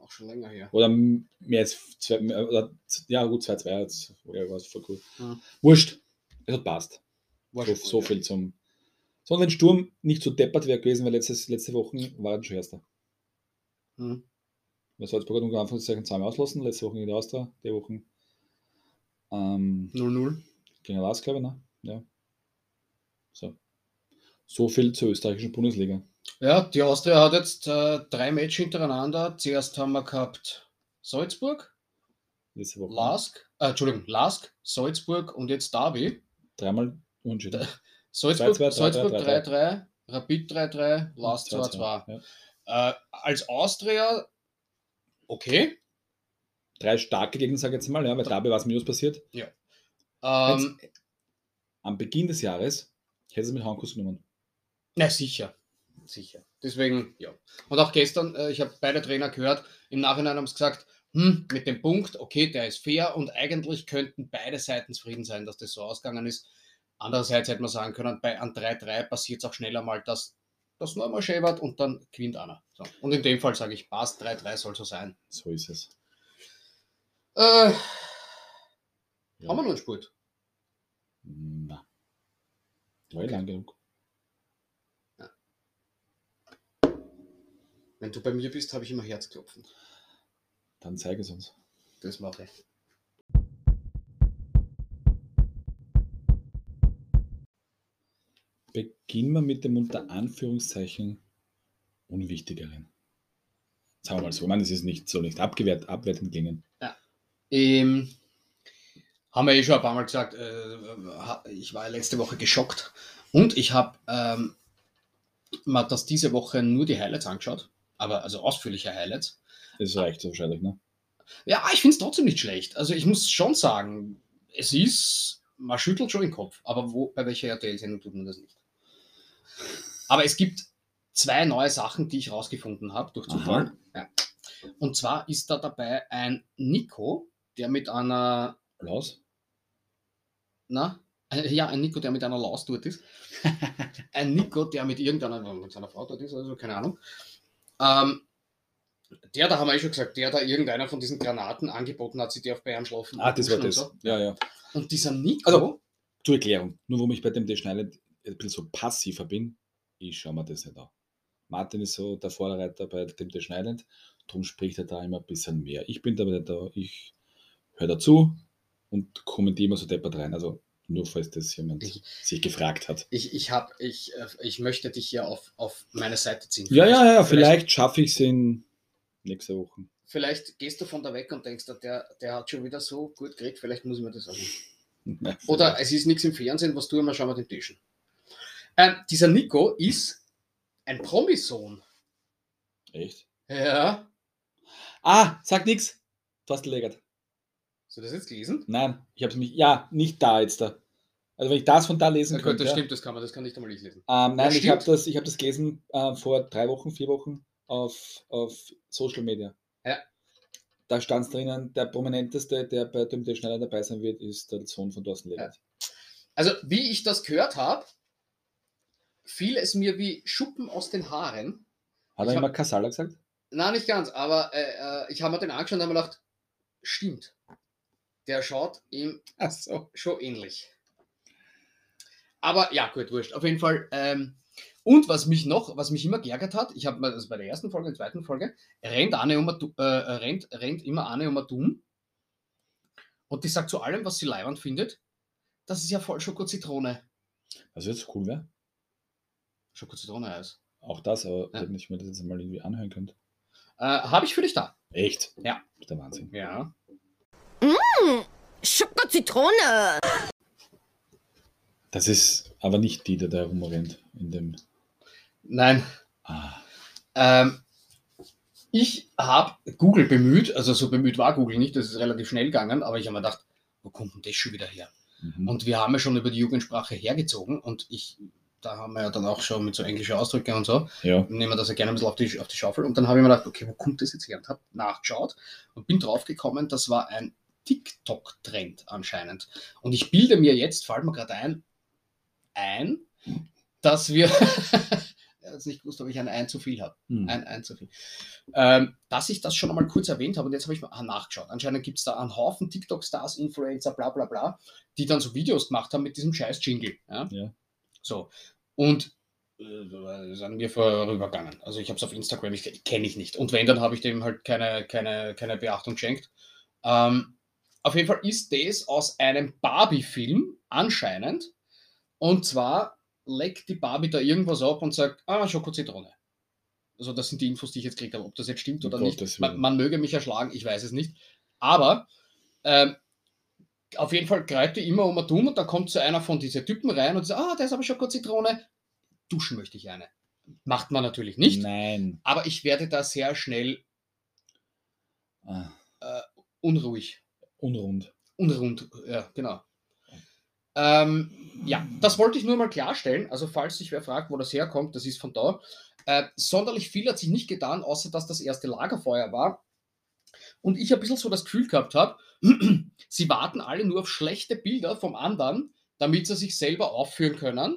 auch schon länger her. Oder mehr als zwei, mehr, oder, ja gut, 2-2 jetzt. Ja, war es voll cool. Ja. Wurscht. Es hat passt. War So, so viel zum. Sondern Sturm nicht so deppert wäre gewesen, weil letztes, letzte Woche war er schon erster. Mhm. Weil Salzburg hat unter Anführungszeichen zweimal auslassen, letzte Woche gegen die Austria, die Woche ähm, 0-0. gegen Lars, glaube ich, ne? Ja. So. So viel zur österreichischen Bundesliga. Ja, die Austria hat jetzt äh, drei Matches hintereinander. Zuerst haben wir gehabt Salzburg. Lask, äh, Entschuldigung, Lask, Salzburg und jetzt Derby. Dreimal unentschieden. Salzburg 2-2, 3-3, Salzburg 3-3. 3-3, Rapid 3-3, Lask 2-2. Ja. Äh, als Austria, okay. Drei starke Gegner, sage ich jetzt mal, ja, weil dabei was minus passiert. Ähm, Jetzt, am Beginn des Jahres hätte es mit Hankus genommen. na sicher, sicher. Deswegen, ja. Und auch gestern, äh, ich habe beide Trainer gehört, im Nachhinein haben sie gesagt, hm, mit dem Punkt, okay, der ist fair und eigentlich könnten beide Seiten zufrieden sein, dass das so ausgegangen ist. Andererseits hätte man sagen können, bei an 3-3 passiert es auch schneller mal, dass das nur einmal schäbert und dann gewinnt einer. So. Und in dem Fall sage ich, passt, 3-3 soll so sein. So ist es. Äh, Ja. Haben wir noch einen Spurt? Na. War okay. lang genug. Wenn du bei mir bist, habe ich immer Herzklopfen. Dann zeige es uns. Das mache ich. Beginnen wir mit dem unter Anführungszeichen Unwichtigeren. Sagen wir mal so. Ich meine, es ist nicht so nicht abgewehrt, abwertend klingen. Ähm, haben wir eh schon ein paar Mal gesagt, äh, ich war letzte Woche geschockt und ich habe ähm, mal das diese Woche nur die Highlights angeschaut, aber also ausführliche Highlights. Das reicht so wahrscheinlich, ne? Ja, ich finde es trotzdem nicht schlecht. Also ich muss schon sagen, es ist, man schüttelt schon den Kopf, aber wo, bei welcher RTL-Sendung tut man das nicht? Aber es gibt zwei neue Sachen, die ich rausgefunden habe durch Zufall. Ja. Und zwar ist da dabei ein Nico, der mit einer Laus? Na? Äh, Ja, ein Nico, der mit einer Laus dort ist. ein Nico, der mit irgendeiner, mit seiner Frau dort ist, also keine Ahnung. Ähm, der, da haben wir eh schon gesagt, der da irgendeiner von diesen Granaten angeboten hat, sie darf bei ihm schlafen. Ah, das war das. so. Ja, ja. Und dieser Nico, Also- Zur Erklärung. Nur warum ich bei dem Dash Island ein bisschen so passiver bin, ich schaue mir das nicht an. Martin ist so der Vorreiter bei dem Dash Island, darum spricht er da immer ein bisschen mehr. Ich bin da nicht da, ich höre dazu und kommentiere immer so deppert rein. Also nur falls das jemand Ich- sich gefragt hat. ich, ich, hab, ich, äh, ich möchte dich hier auf, auf meine Seite ziehen. Ja, ja, ja, vielleicht, vielleicht schaffe ich es in nächster Woche. vielleicht gehst du von da weg und denkst, der, der hat schon wieder so gut geredet, vielleicht muss ich mir das auch Ja, Oder es ist nichts im Fernsehen, was tun wir, schauen wir den Tischen. Ähm, dieser Nico ist ein Promisohn. Echt? Ja. Ah, sag nix. Thorsten Legert. Hast du das jetzt gelesen? Nein, ich habe es mich. Ja, nicht da jetzt da. Also wenn ich das von da lesen Ja, könnte. das ja. stimmt, das kann man, das kann nicht einmal ich lesen. Ähm, nein, Ja, ich habe das, ich hab das gelesen äh, vor drei Wochen, vier Wochen auf, auf Social Media. Ja. Da stand es drinnen, der prominenteste, der bei dem der schneller dabei sein wird, ist der Sohn von Thorsten Legert. Also, wie ich das gehört habe, fiel es mir wie Schuppen aus den Haaren. Hat er immer Kasala gesagt? Nein, nicht ganz, aber äh, äh, ich habe mir den angeschaut und habe mir gedacht, stimmt. Der schaut ihm so. schon ähnlich. Aber ja, gut, wurscht. Auf jeden Fall. Ähm, und was mich noch, was mich immer geärgert hat, ich habe mal das bei der ersten Folge, der zweiten Folge, rennt, Anne um, äh, rennt, rennt immer Anne um dumm. Und die sagt zu allem, was sie leibend findet, das ist ja voll Schoko-Zitrone. Also jetzt cool wäre. Schoko-Zitrone-Eis. Auch das, aber Ja. wenn ich mir das jetzt mal irgendwie anhören könnte. Äh, habe ich für dich da. Echt? Ja. Das ist der Wahnsinn. Ja. Schoko-Zitrone. Das ist aber nicht die, der da rumrennt in dem. Nein, Ah, Ähm, ich habe Google bemüht, also so bemüht war Google nicht, das ist relativ schnell gegangen, aber ich habe mir gedacht, wo kommt denn das schon wieder her? mhm. Und wir haben ja schon über die Jugendsprache hergezogen und ich, da haben wir ja dann auch schon mit so englischen Ausdrücken und so, ja. nehmen wir das ja gerne ein bisschen auf die, auf die Schaufel und dann habe ich mir gedacht, okay, wo kommt das jetzt her? Und habe nachgeschaut und bin draufgekommen, das war ein TikTok-Trend anscheinend. Und ich bilde mir jetzt, fällt mir gerade ein, ein, dass wir, es nicht gewusst, ob ich ein Ein zu viel habe. Hm. Ein Ein zu viel. Ähm, dass ich das schon einmal kurz erwähnt habe und jetzt habe ich mal nachgeschaut. Anscheinend gibt es da einen Haufen TikTok-Stars, Influencer, bla bla bla, die dann so Videos gemacht haben mit diesem scheiß Jingle. Ja? Ja. So. Und äh, sind mir vorübergegangen. Also ich habe es auf Instagram, ich kenne ich nicht. Und wenn, dann habe ich dem halt keine, keine, keine Beachtung geschenkt. Ähm, auf jeden Fall ist das aus einem Barbie-Film anscheinend. Und zwar leckt die Barbie da irgendwas ab und sagt, ah, Schokozitrone. Also das sind die Infos, die ich jetzt gekriegt habe. Ob das jetzt stimmt oder Gottes nicht, man, man möge mich erschlagen, ich weiß es nicht. Aber ähm, auf jeden Fall greift die immer um und um und dann kommt so einer von diesen Typen rein und sagt, ah, der ist aber Schokozitrone. Duschen möchte ich eine. Macht man natürlich nicht, Nein. aber ich werde da sehr schnell Ah, unruhig. unrund. Unrund, ja, genau. Ähm, ja, das wollte ich nur mal klarstellen. Also, falls sich wer fragt, wo das herkommt, das ist von da. Äh, sonderlich viel hat sich nicht getan, außer dass das erste Lagerfeuer war. Und ich ein bisschen so das Gefühl gehabt habe, sie warten alle nur auf schlechte Bilder vom anderen, damit sie sich selber aufführen können,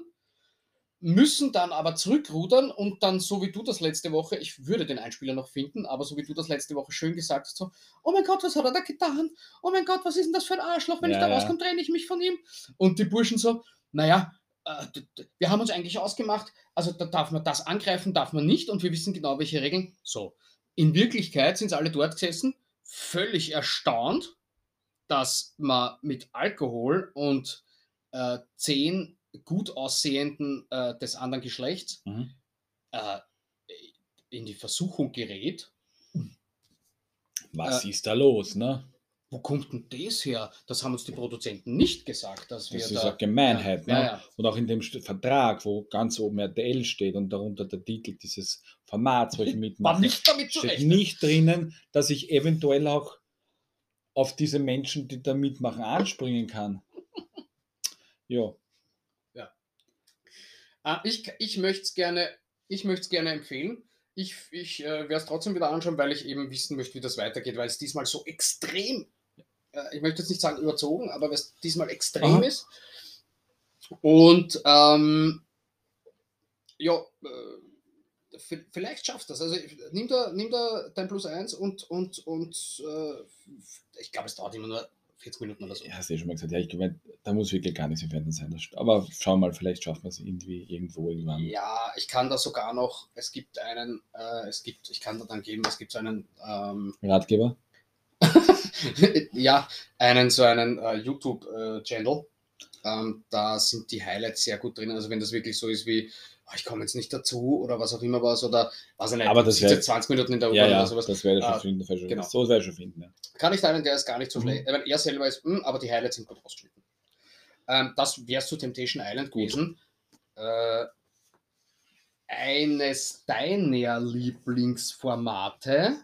müssen dann aber zurückrudern und dann, so wie du das letzte Woche, ich würde den Einspieler noch finden, aber so wie du das letzte Woche schön gesagt hast, so, oh mein Gott, was hat er da getan? Oh mein Gott, was ist denn das für ein Arschloch? Wenn ich Ja, da ja. rauskomme, trenne ich mich von ihm. Und die Burschen so, naja, äh, wir haben uns eigentlich ausgemacht, also da darf man das angreifen, darf man nicht und wir wissen genau, welche Regeln. So, in Wirklichkeit sind sie alle dort gesessen, völlig erstaunt, dass man mit Alkohol und äh, zehn gut aussehenden äh, des anderen Geschlechts Mhm. äh, in die Versuchung gerät. Was Äh, ist da los, ne? Wo kommt denn das her? Das haben uns die Produzenten nicht gesagt, dass wir Das da. ist eine Gemeinheit, ja, ne? ja. Und auch in dem Vertrag, wo ganz oben RTL steht und darunter der Titel dieses Formats, wo ich War mitmache, nicht damit zu steht nicht drinnen, dass ich eventuell auch auf diese Menschen, die da mitmachen, anspringen kann. Ja, Ah, ich ich möchte es gerne, ich gerne empfehlen. Ich, ich äh, werde es trotzdem wieder anschauen, weil ich eben wissen möchte, wie das weitergeht, weil es diesmal so extrem, ich möchte jetzt nicht sagen überzogen, aber es diesmal extrem Aha. ist. Und ähm, ja, äh, vielleicht schaffst du das. Also nimm da, nimm da dein Plus 1 und, und, und äh, ich glaube, es dauert immer nur 40 Minuten oder so. ich hast eh schon mal gesagt, ja, ich glaube, da muss wirklich gar nichts im Fernsehen sein. Aber schau mal, vielleicht schaffen wir es irgendwie irgendwo irgendwann. Ja, ich kann da sogar noch, es gibt einen, äh, es gibt, ich kann da dann geben, es gibt so einen, ähm, Ratgeber? ja, einen so einen äh, YouTube-Channel. ähm, da sind die Highlights sehr gut drin. Also wenn das wirklich so ist wie, oh, ich komme jetzt nicht dazu oder was auch immer was oder was ich nicht, Aber das sitze wär- jetzt 20 Minuten in der U-Bahn Ja, ja, oder sowas. das werde ich Ah, schon finden. Das werde ich schon- genau. So ich schon finden, ja. Kann ich einen, der ist gar nicht so Mhm. schlecht. Meine, er selber ist, hm, aber die Highlights sind gut ausgeschnitten. Ähm, das wär's zu Temptation Island gewesen. Äh, eines deiner Lieblingsformate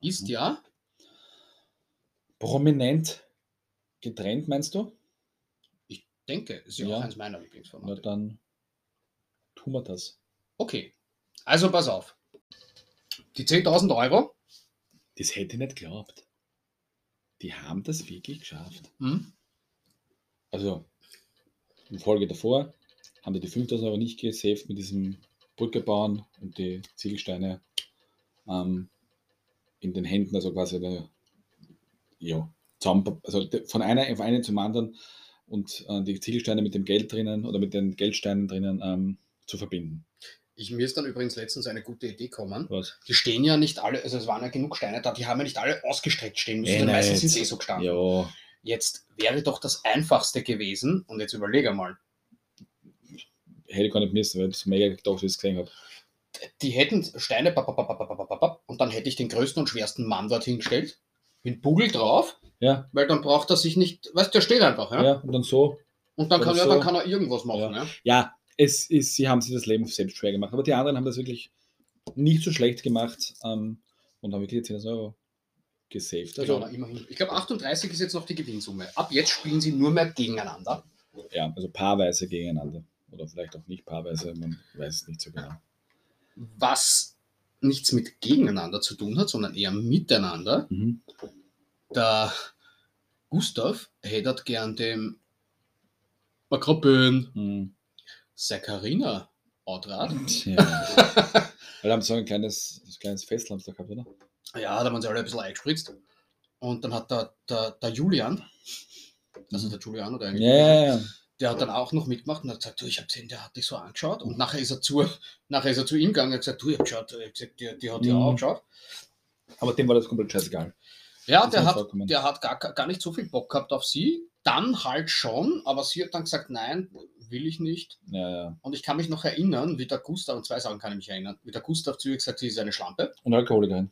ist Mhm. ja, Prominent getrennt, meinst du? ich denke, ist ja, Ja. auch eines meiner Na Lieblingsformate. dann tun wir das. Okay, also pass auf. Die 10.000 Euro, Das hätte ich nicht geglaubt. Die haben das wirklich geschafft. hm, Also, in Folge davor haben die die 5000 Euro nicht gesaved mit diesem Brücke bauen und die Ziegelsteine ähm, in den Händen, also quasi eine, ja, zusammen, also von einer von einem zum anderen und äh, die Ziegelsteine mit dem Geld drinnen oder mit den Geldsteinen drinnen ähm, zu verbinden. ich, mir ist dann übrigens letztens eine gute Idee gekommen. Was? Die stehen ja nicht alle, also es waren ja genug Steine da, die haben ja nicht alle ausgestreckt stehen müssen, sondern meistens sind sie eh so gestanden. Ja, Jetzt wäre doch das Einfachste gewesen, und jetzt überlege mal, hätte ich gar nicht müssen, weil ich das mega gedacht, wie ich es gesehen habe. die hätten Steine bap, bap, bap, und dann hätte ich den größten und schwersten Mann dorthin gestellt, mit Bugel drauf, Ja, weil dann braucht er sich nicht, weißt du, der steht einfach, ja? ja, und dann so. Und dann kann, ja, so. dann kann er irgendwas machen, Ja. ja? Ja, es ist, sie haben sich das Leben selbst schwer gemacht, aber die anderen haben das wirklich nicht so schlecht gemacht ähm, und haben wirklich 10.000 Euro gesaved. Genau, Also, na, immerhin. Ich glaube, 38 ist jetzt noch die Gewinnsumme. Ab jetzt spielen sie nur mehr gegeneinander. ja, also paarweise gegeneinander. Oder vielleicht auch nicht paarweise, man weiß es nicht so genau. Was nichts mit gegeneinander zu tun hat, sondern eher miteinander. Mhm. Der Gustav hätte gern dem Makrabön Mhm. Saccharina Outrad. Tja. Weil haben so ein kleines, ein kleines Fest haben sie da gehabt, oder? Ja, da haben sie alle ein bisschen eingespritzt. Und dann hat der, der, der Julian, also der Julian oder Ja, eigentlich, ja, ja. Der hat dann auch noch mitgemacht und hat gesagt, du, ich habe gesehen, der hat dich so angeschaut. Und nachher ist er zu, nachher ist er zu ihm gegangen und hat gesagt, du, ich habe geschaut, ich hab gesagt, die, die hat ja Mhm. auch geschaut. Aber dem war das komplett scheißegal. Ja, Das der hat, der hat gar, gar nicht so viel Bock gehabt auf sie. Dann halt schon, aber sie hat dann gesagt, nein, will ich nicht. Ja, ja. Und ich kann mich noch erinnern, wie der Gustav, und zwei Sachen kann ich mich erinnern, wie der Gustav zu ihr gesagt hat, sie ist eine Schlampe Und Alkoholikerin.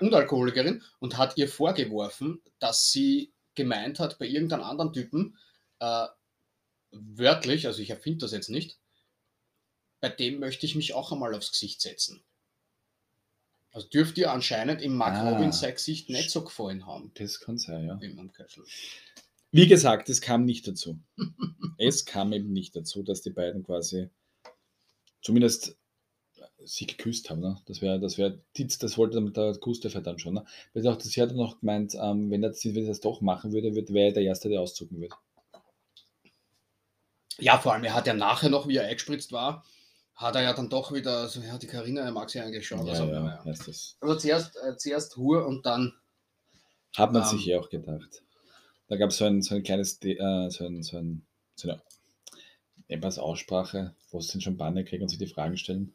und Alkoholikerin und hat ihr vorgeworfen, dass sie gemeint hat, bei irgendeinem anderen Typen, äh, wörtlich, also ich erfinde das jetzt nicht, bei dem möchte ich mich auch einmal aufs Gesicht setzen. Also dürfte ihr anscheinend im Mark Ah. Robin sein Gesicht nicht so gefallen haben Das kann sein, ja. im Umkehrschluss. Wie gesagt, es kam nicht dazu. es kam eben nicht dazu, dass die beiden quasi zumindest sie geküsst haben. Ne? Das wäre, das wäre, das wollte dann der Gustav ja dann schon. Ne? Weil auch, sie hat dann noch gemeint, ähm, wenn, er, wenn er das doch machen würde, wird, wäre er der Erste, der auszucken wird. Ja, vor allem, er hat ja nachher noch, wie er eingespritzt war, hat er ja dann doch wieder, also, ja, die Karina mag sie eigentlich schon. Ja, also, ja, das. also zuerst, äh, zuerst Hur und dann, Hat man Ähm. sich ja auch gedacht. Da gab es so ein, so ein kleines, äh, so ein, so ein, so eine etwas Aussprache, wo sie schon Banne kriegen und sich die Fragen stellen.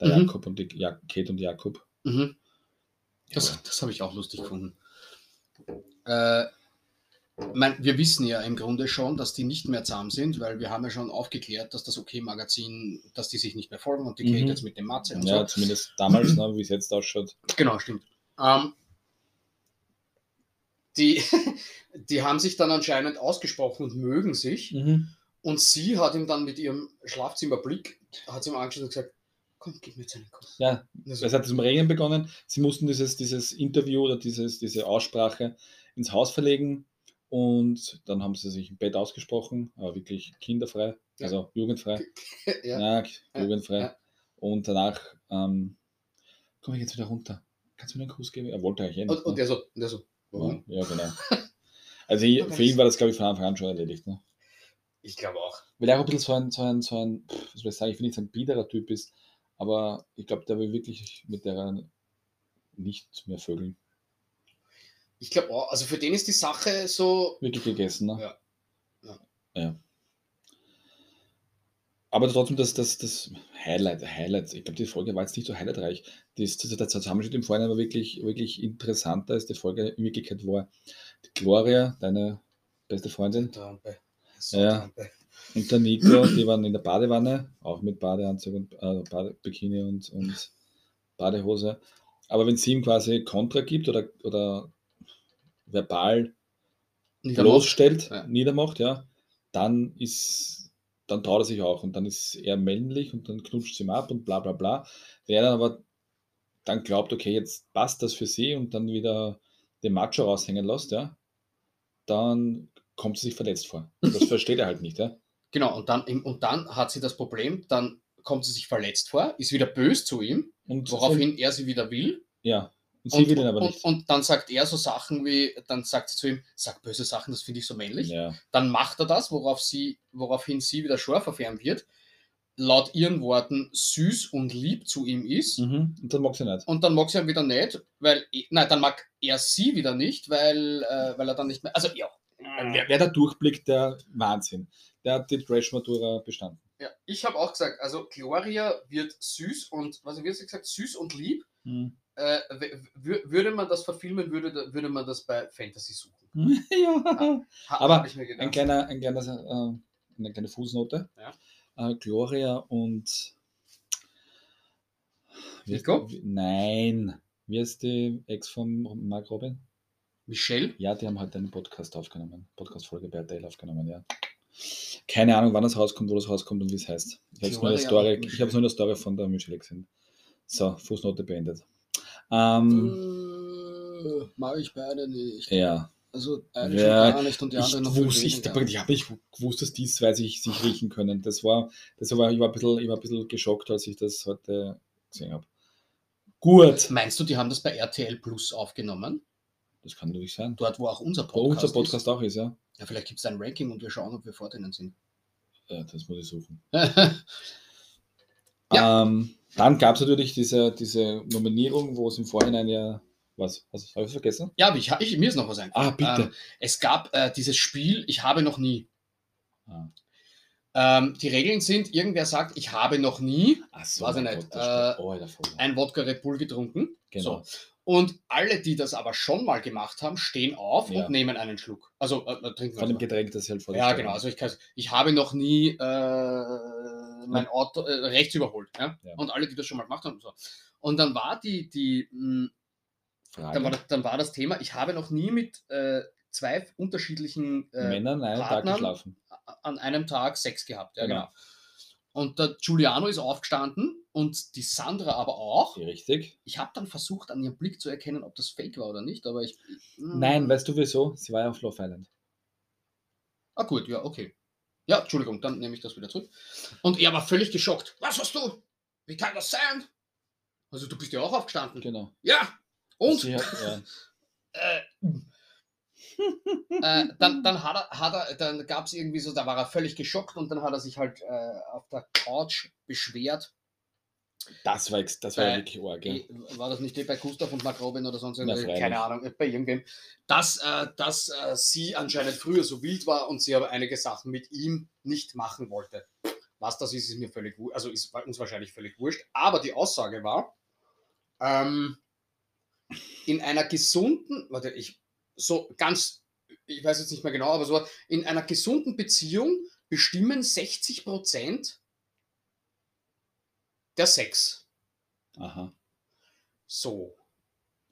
Der Mhm. Jakob und die, ja, Kate und Jakob. mhm. das, Ja. das habe ich auch lustig gefunden. Äh, mein, wir wissen ja im Grunde schon, dass die nicht mehr zahm sind, weil wir haben ja schon aufgeklärt, dass das OK-Magazin, dass die sich nicht mehr folgen und die Mhm. jetzt mit dem Matze und Ja, so. zumindest damals, ne, wie es jetzt ausschaut. Genau, stimmt. Ähm, die, die haben sich dann anscheinend ausgesprochen und mögen sich. Und sie hat ihm dann mit ihrem Schlafzimmerblick, hat sie ihm angeschaut und gesagt, komm, gib mir jetzt einen Kuss. Ja, Also, es hat zum Regnen begonnen. Sie mussten dieses, dieses Interview oder dieses, diese Aussprache ins Haus verlegen und dann haben sie sich im Bett ausgesprochen, aber wirklich kinderfrei, also jugendfrei. ja. Ja, jugendfrei. ja. Und danach ähm, komme ich jetzt wieder runter. Kannst du mir einen Kuss geben? Er wollte eigentlich eh Und, nicht. und ne? der so, und der so, warum? ja, genau. Also ich, für ihn war das, glaube ich, von Anfang an schon erledigt. Ne? Ich glaube auch. Weil er auch ein bisschen so ein, so ein, so ein was soll ich sagen, ich will nicht sagen, biederer Typ ist, aber ich glaube, der will wirklich mit der nicht mehr vögeln. Ich glaube auch, also für den ist die Sache so, Wirklich gegessen, ne? Ja. Ja. ja. Aber trotzdem, das, das, das Highlight, Highlight, ich glaube, die Folge war jetzt nicht so highlightreich. Das, das, der Zusammenschnitt im Vorhinein war wirklich, wirklich interessanter, als die Folge in Wirklichkeit war. Die Gloria, deine beste Freundin, Trampe. So Ja. Trampe. und der Nico, die waren in der Badewanne, auch mit Badeanzug und äh, Bade, Bikini und, und Badehose. Aber wenn sie ihm quasi Kontra gibt oder, oder verbal Niedermacht. bloßstellt, Ja. niedermacht, ja, dann ist, dann traut er sich auch und dann ist er männlich und dann knutscht sie ihm ab und bla bla bla. Wenn er dann aber dann glaubt, okay, jetzt passt das für sie und dann wieder den Macho raushängen lässt, ja, dann kommt sie sich verletzt vor. Das versteht er halt nicht, ja. Genau, und dann, und dann hat sie das Problem, dann kommt sie sich verletzt vor, ist wieder böse zu ihm, Und woraufhin er sie wieder will. ja, und sie Und, will ihn aber und, nicht. und dann sagt er so Sachen wie, dann sagt sie zu ihm, sag böse Sachen, das finde ich so männlich. ja. Dann macht er das, worauf sie, woraufhin sie wieder scharf verfärben wird, laut ihren Worten süß und lieb zu ihm ist. Mhm. Und dann mag sie nicht. Und dann mag sie ihn wieder nicht, weil, nein, dann mag er sie wieder nicht, weil, äh, weil er dann nicht mehr, also ja. Wer, wer da durchblickt, der Wahnsinn. Der hat die Trash-Matura bestanden. ja ich habe auch gesagt, also Gloria wird süß und, was hast du gesagt, süß und lieb. Mhm. Äh, würde man das verfilmen, würde, würde man das bei Fantasy suchen. ja. Ha, Aber mir gedacht. Ein kleiner, ein kleiner, äh, eine kleine Fußnote. Ja. Äh, Gloria und Nico? Nein. Wie heißt die Ex von Mark Robin? Michelle? Ja, die haben heute einen Podcast aufgenommen. Podcast-Folge bei RTL aufgenommen, ja. Keine Ahnung, wann das rauskommt, wo das rauskommt und wie es heißt. Ich habe hab's nur in der Story von der Michelle gesehen. So, Fußnote beendet. Ähm, Äh, mag ich beide nicht. ja. Also eine Ja, gar nicht und die Ich, andere noch wusste, ich, ich habe nicht gewusst, dass die zwei sich, sich riechen können. Das war, das war, ich war ein bisschen, ich war ein bisschen geschockt, als ich das heute gesehen habe. Gut. Meinst du, die haben das bei RTL Plus aufgenommen? Das kann natürlich sein. Dort, wo auch unser Wo Podcast, unser Podcast auch ist, ja. ist? Ja, vielleicht gibt es ein Ranking und wir schauen, ob wir vor denen sind. ja. Das muss ich suchen. Ja. Ähm, dann gab es natürlich diese, diese Nominierung, wo es im Vorhinein ja. Was? Was habe ich vergessen? Ja, aber ich, ich, mir ist noch was eingefallen. Ah, bitte. Ähm, es gab äh, dieses Spiel, ich habe noch nie. Ah. Ähm, die Regeln sind, irgendwer sagt, ich habe noch nie so, Weiß ich nicht. Gott, Äh, oh, ein Wodka Red Bull getrunken. Genau. So. Und alle, die das aber schon mal gemacht haben, stehen auf Ja. und nehmen einen Schluck. Also äh, äh, trinken. Von dem. Getränk, das halt vor Ja, genau. Also ich, kann, ich habe noch nie äh, mein Auto äh, rechts überholt. Ja? Ja. Und alle, die das schon mal gemacht haben. So. Und dann war die, die mh, Frage. dann war, das, dann war das Thema, ich habe noch nie mit äh, zwei unterschiedlichen äh, Männer an einem Tag Partnern- geschlafen. an einem Tag Sex gehabt. Ja, Genau. genau. Und der Giuliano ist aufgestanden und die Sandra aber auch. Richtig. Ich habe dann versucht, an ihrem Blick zu erkennen, ob das fake war oder nicht, aber ich. hm. Nein, weißt du wieso? Sie war ja auf Love Island. Ah, gut, ja, okay. Ja, Entschuldigung, dann nehme ich das wieder zurück. Und er war völlig geschockt. Was hast du? Wie kann das sein? Also, du bist ja auch aufgestanden. Genau. Ja. Und Sie hat, ja, äh, äh, dann, dann, hat er, hat er, dann gab es irgendwie so, da war er völlig geschockt und dann hat er sich halt äh, auf der Couch beschwert. Das war, das war Bei- wirklich arg. Ja. War das nicht eh bei Gustav und Mark Robin oder sonst irgendwas? Keine Ahnung, bei irgendwem. Dass, äh, dass äh, sie anscheinend früher so wild war und sie aber einige Sachen mit ihm nicht machen wollte. Was das ist, ist mir völlig wurscht. Also ist uns wahrscheinlich völlig wurscht. Aber die Aussage war, ähm, in einer gesunden, warte, ich, so ganz, ich weiß jetzt nicht mehr genau, aber so, in einer gesunden Beziehung bestimmen 60 Prozent der Sex. Aha. So.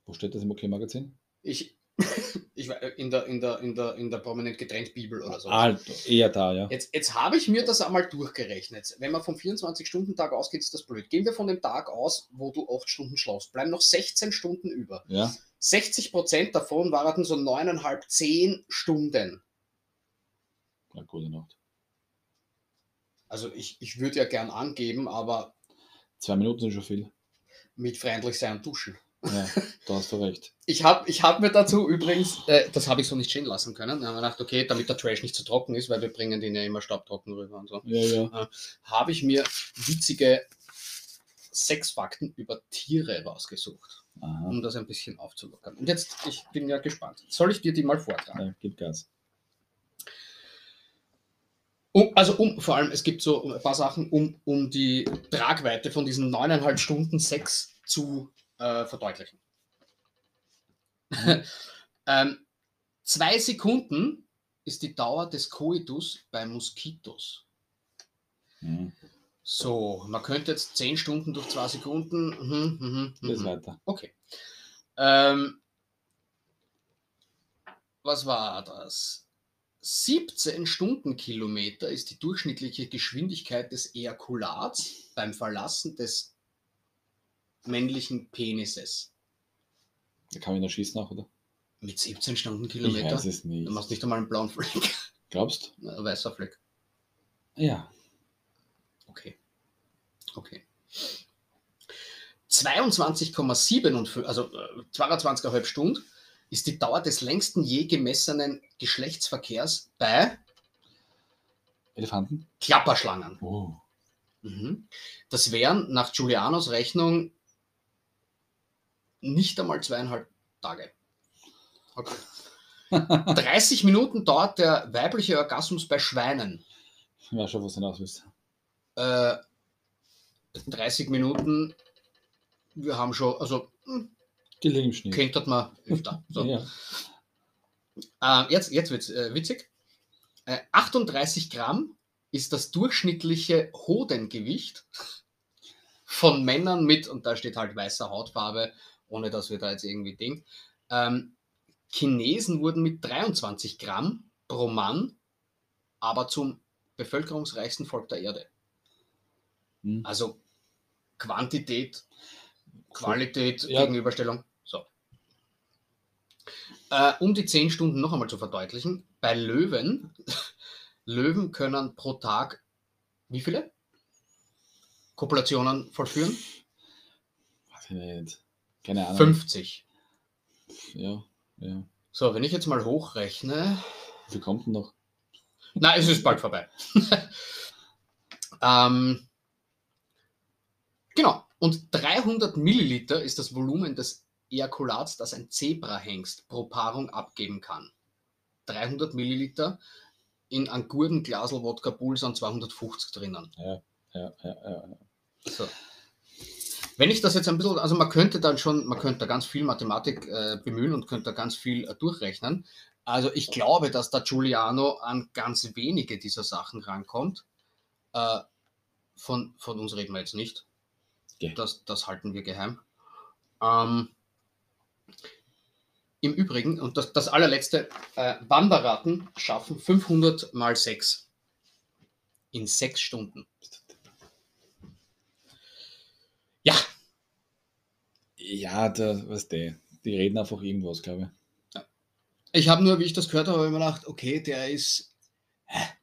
Wo steht das im OK-Magazin? Ich, ich war in der, in der, in der, in der prominent getrennt Bibel oder so. Also, eher da, ja. Jetzt, jetzt habe ich mir das einmal durchgerechnet. Wenn man vom 24-Stunden-Tag ausgeht, ist das blöd. Gehen wir von dem Tag aus, wo du 8 Stunden schlafst. Bleiben noch 16 Stunden über. Ja, 60 Prozent davon waren so 9,5, 10 Stunden. ja gute Nacht. Also ich, ich würde ja gern angeben, aber Zwei Minuten sind schon viel. mit freundlich sein und duschen. Ja, da hast du recht. Ich habe ich hab mir dazu übrigens, äh, das habe ich so nicht stehen lassen können. Da habe ich gedacht, okay, damit der Trash nicht zu trocken ist, weil wir bringen den ja immer staubtrocken rüber und so. Ja, ja. habe ich mir witzige Sexfakten über Tiere rausgesucht, Aha. um das ein bisschen aufzulockern. Und jetzt, ich bin ja gespannt. Soll ich dir die mal vortragen? Ja, gib Gas. Um, also um, vor allem, es gibt so ein paar Sachen, um, um die Tragweite von diesen neuneinhalb Stunden Sex zu äh, verdeutlichen. ähm, zwei Sekunden ist die Dauer des Coitus bei Moskitos. Mhm. So, man könnte jetzt 10 Stunden durch 2 Sekunden. Mhm, mhm, Bis mhm. weiter. Okay. Ähm, was war das? 17 Stundenkilometer ist die durchschnittliche Geschwindigkeit des Ejakulats beim Verlassen des männlichen Penises. Da kann man noch schießen auch, oder? Mit 17 Ich Stundenkilometer? weiß es nicht. Du machst nicht einmal einen blauen Fleck. Glaubst? Ein weißer Fleck. Ja. Okay. Okay. 22,7, also äh, 22,5 Stunden ist die Dauer des längsten je gemessenen Geschlechtsverkehrs bei Elefanten? Klapperschlangen. Oh. Mhm. Das wären nach Giulianos Rechnung nicht einmal zweieinhalb Tage. Okay. 30 Minuten dauert der weibliche Orgasmus bei Schweinen. Ja, schon, was hinaus willst. Äh, 30 Minuten, wir haben schon, also hm, Gelingt im Schnitt. könnte man öfter. So. Ja. Äh, jetzt jetzt wird es äh, witzig. Äh, 38 Gramm ist das durchschnittliche Hodengewicht von Männern mit, und da steht halt weißer Hautfarbe, ohne dass wir da jetzt irgendwie Ding. Ähm, Chinesen wurden mit 23 Gramm pro Mann aber zum bevölkerungsreichsten Volk der Erde. Hm. Also Quantität, Qualität, Ja. Gegenüberstellung. So. Äh, um die 10 Stunden noch einmal zu verdeutlichen, bei Löwen, Löwen können pro Tag wie viele Kopulationen vollführen? Weiß ich nicht. Keine Ahnung. 50. Ja, ja. So, wenn ich jetzt mal hochrechne, Wie kommt denn noch? na, es ist bald vorbei. ähm, Genau. Und 300 Milliliter ist das Volumen des Ejakulats, das ein Zebrahengst pro Paarung abgeben kann. 300 Milliliter in einem guten Glasl Wodka Bull sind 250 drinnen. Ja, ja, ja, ja. So. Wenn ich das jetzt ein bisschen, also man könnte dann schon, man könnte da ganz viel Mathematik äh, bemühen und könnte da ganz viel äh, durchrechnen. Also ich glaube, dass da Giuliano an ganz wenige dieser Sachen rankommt. Äh, von, von uns reden wir jetzt nicht. Ja. Das, das halten wir geheim. Ähm, Im Übrigen, und das, das allerletzte, äh, Wanderratten schaffen 500 mal 6 in 6 Stunden. Ja, Ja, da, was der, die reden einfach irgendwas, glaube ich. ich habe nur, wie ich das gehört habe, immer gedacht, okay, der ist. Hä?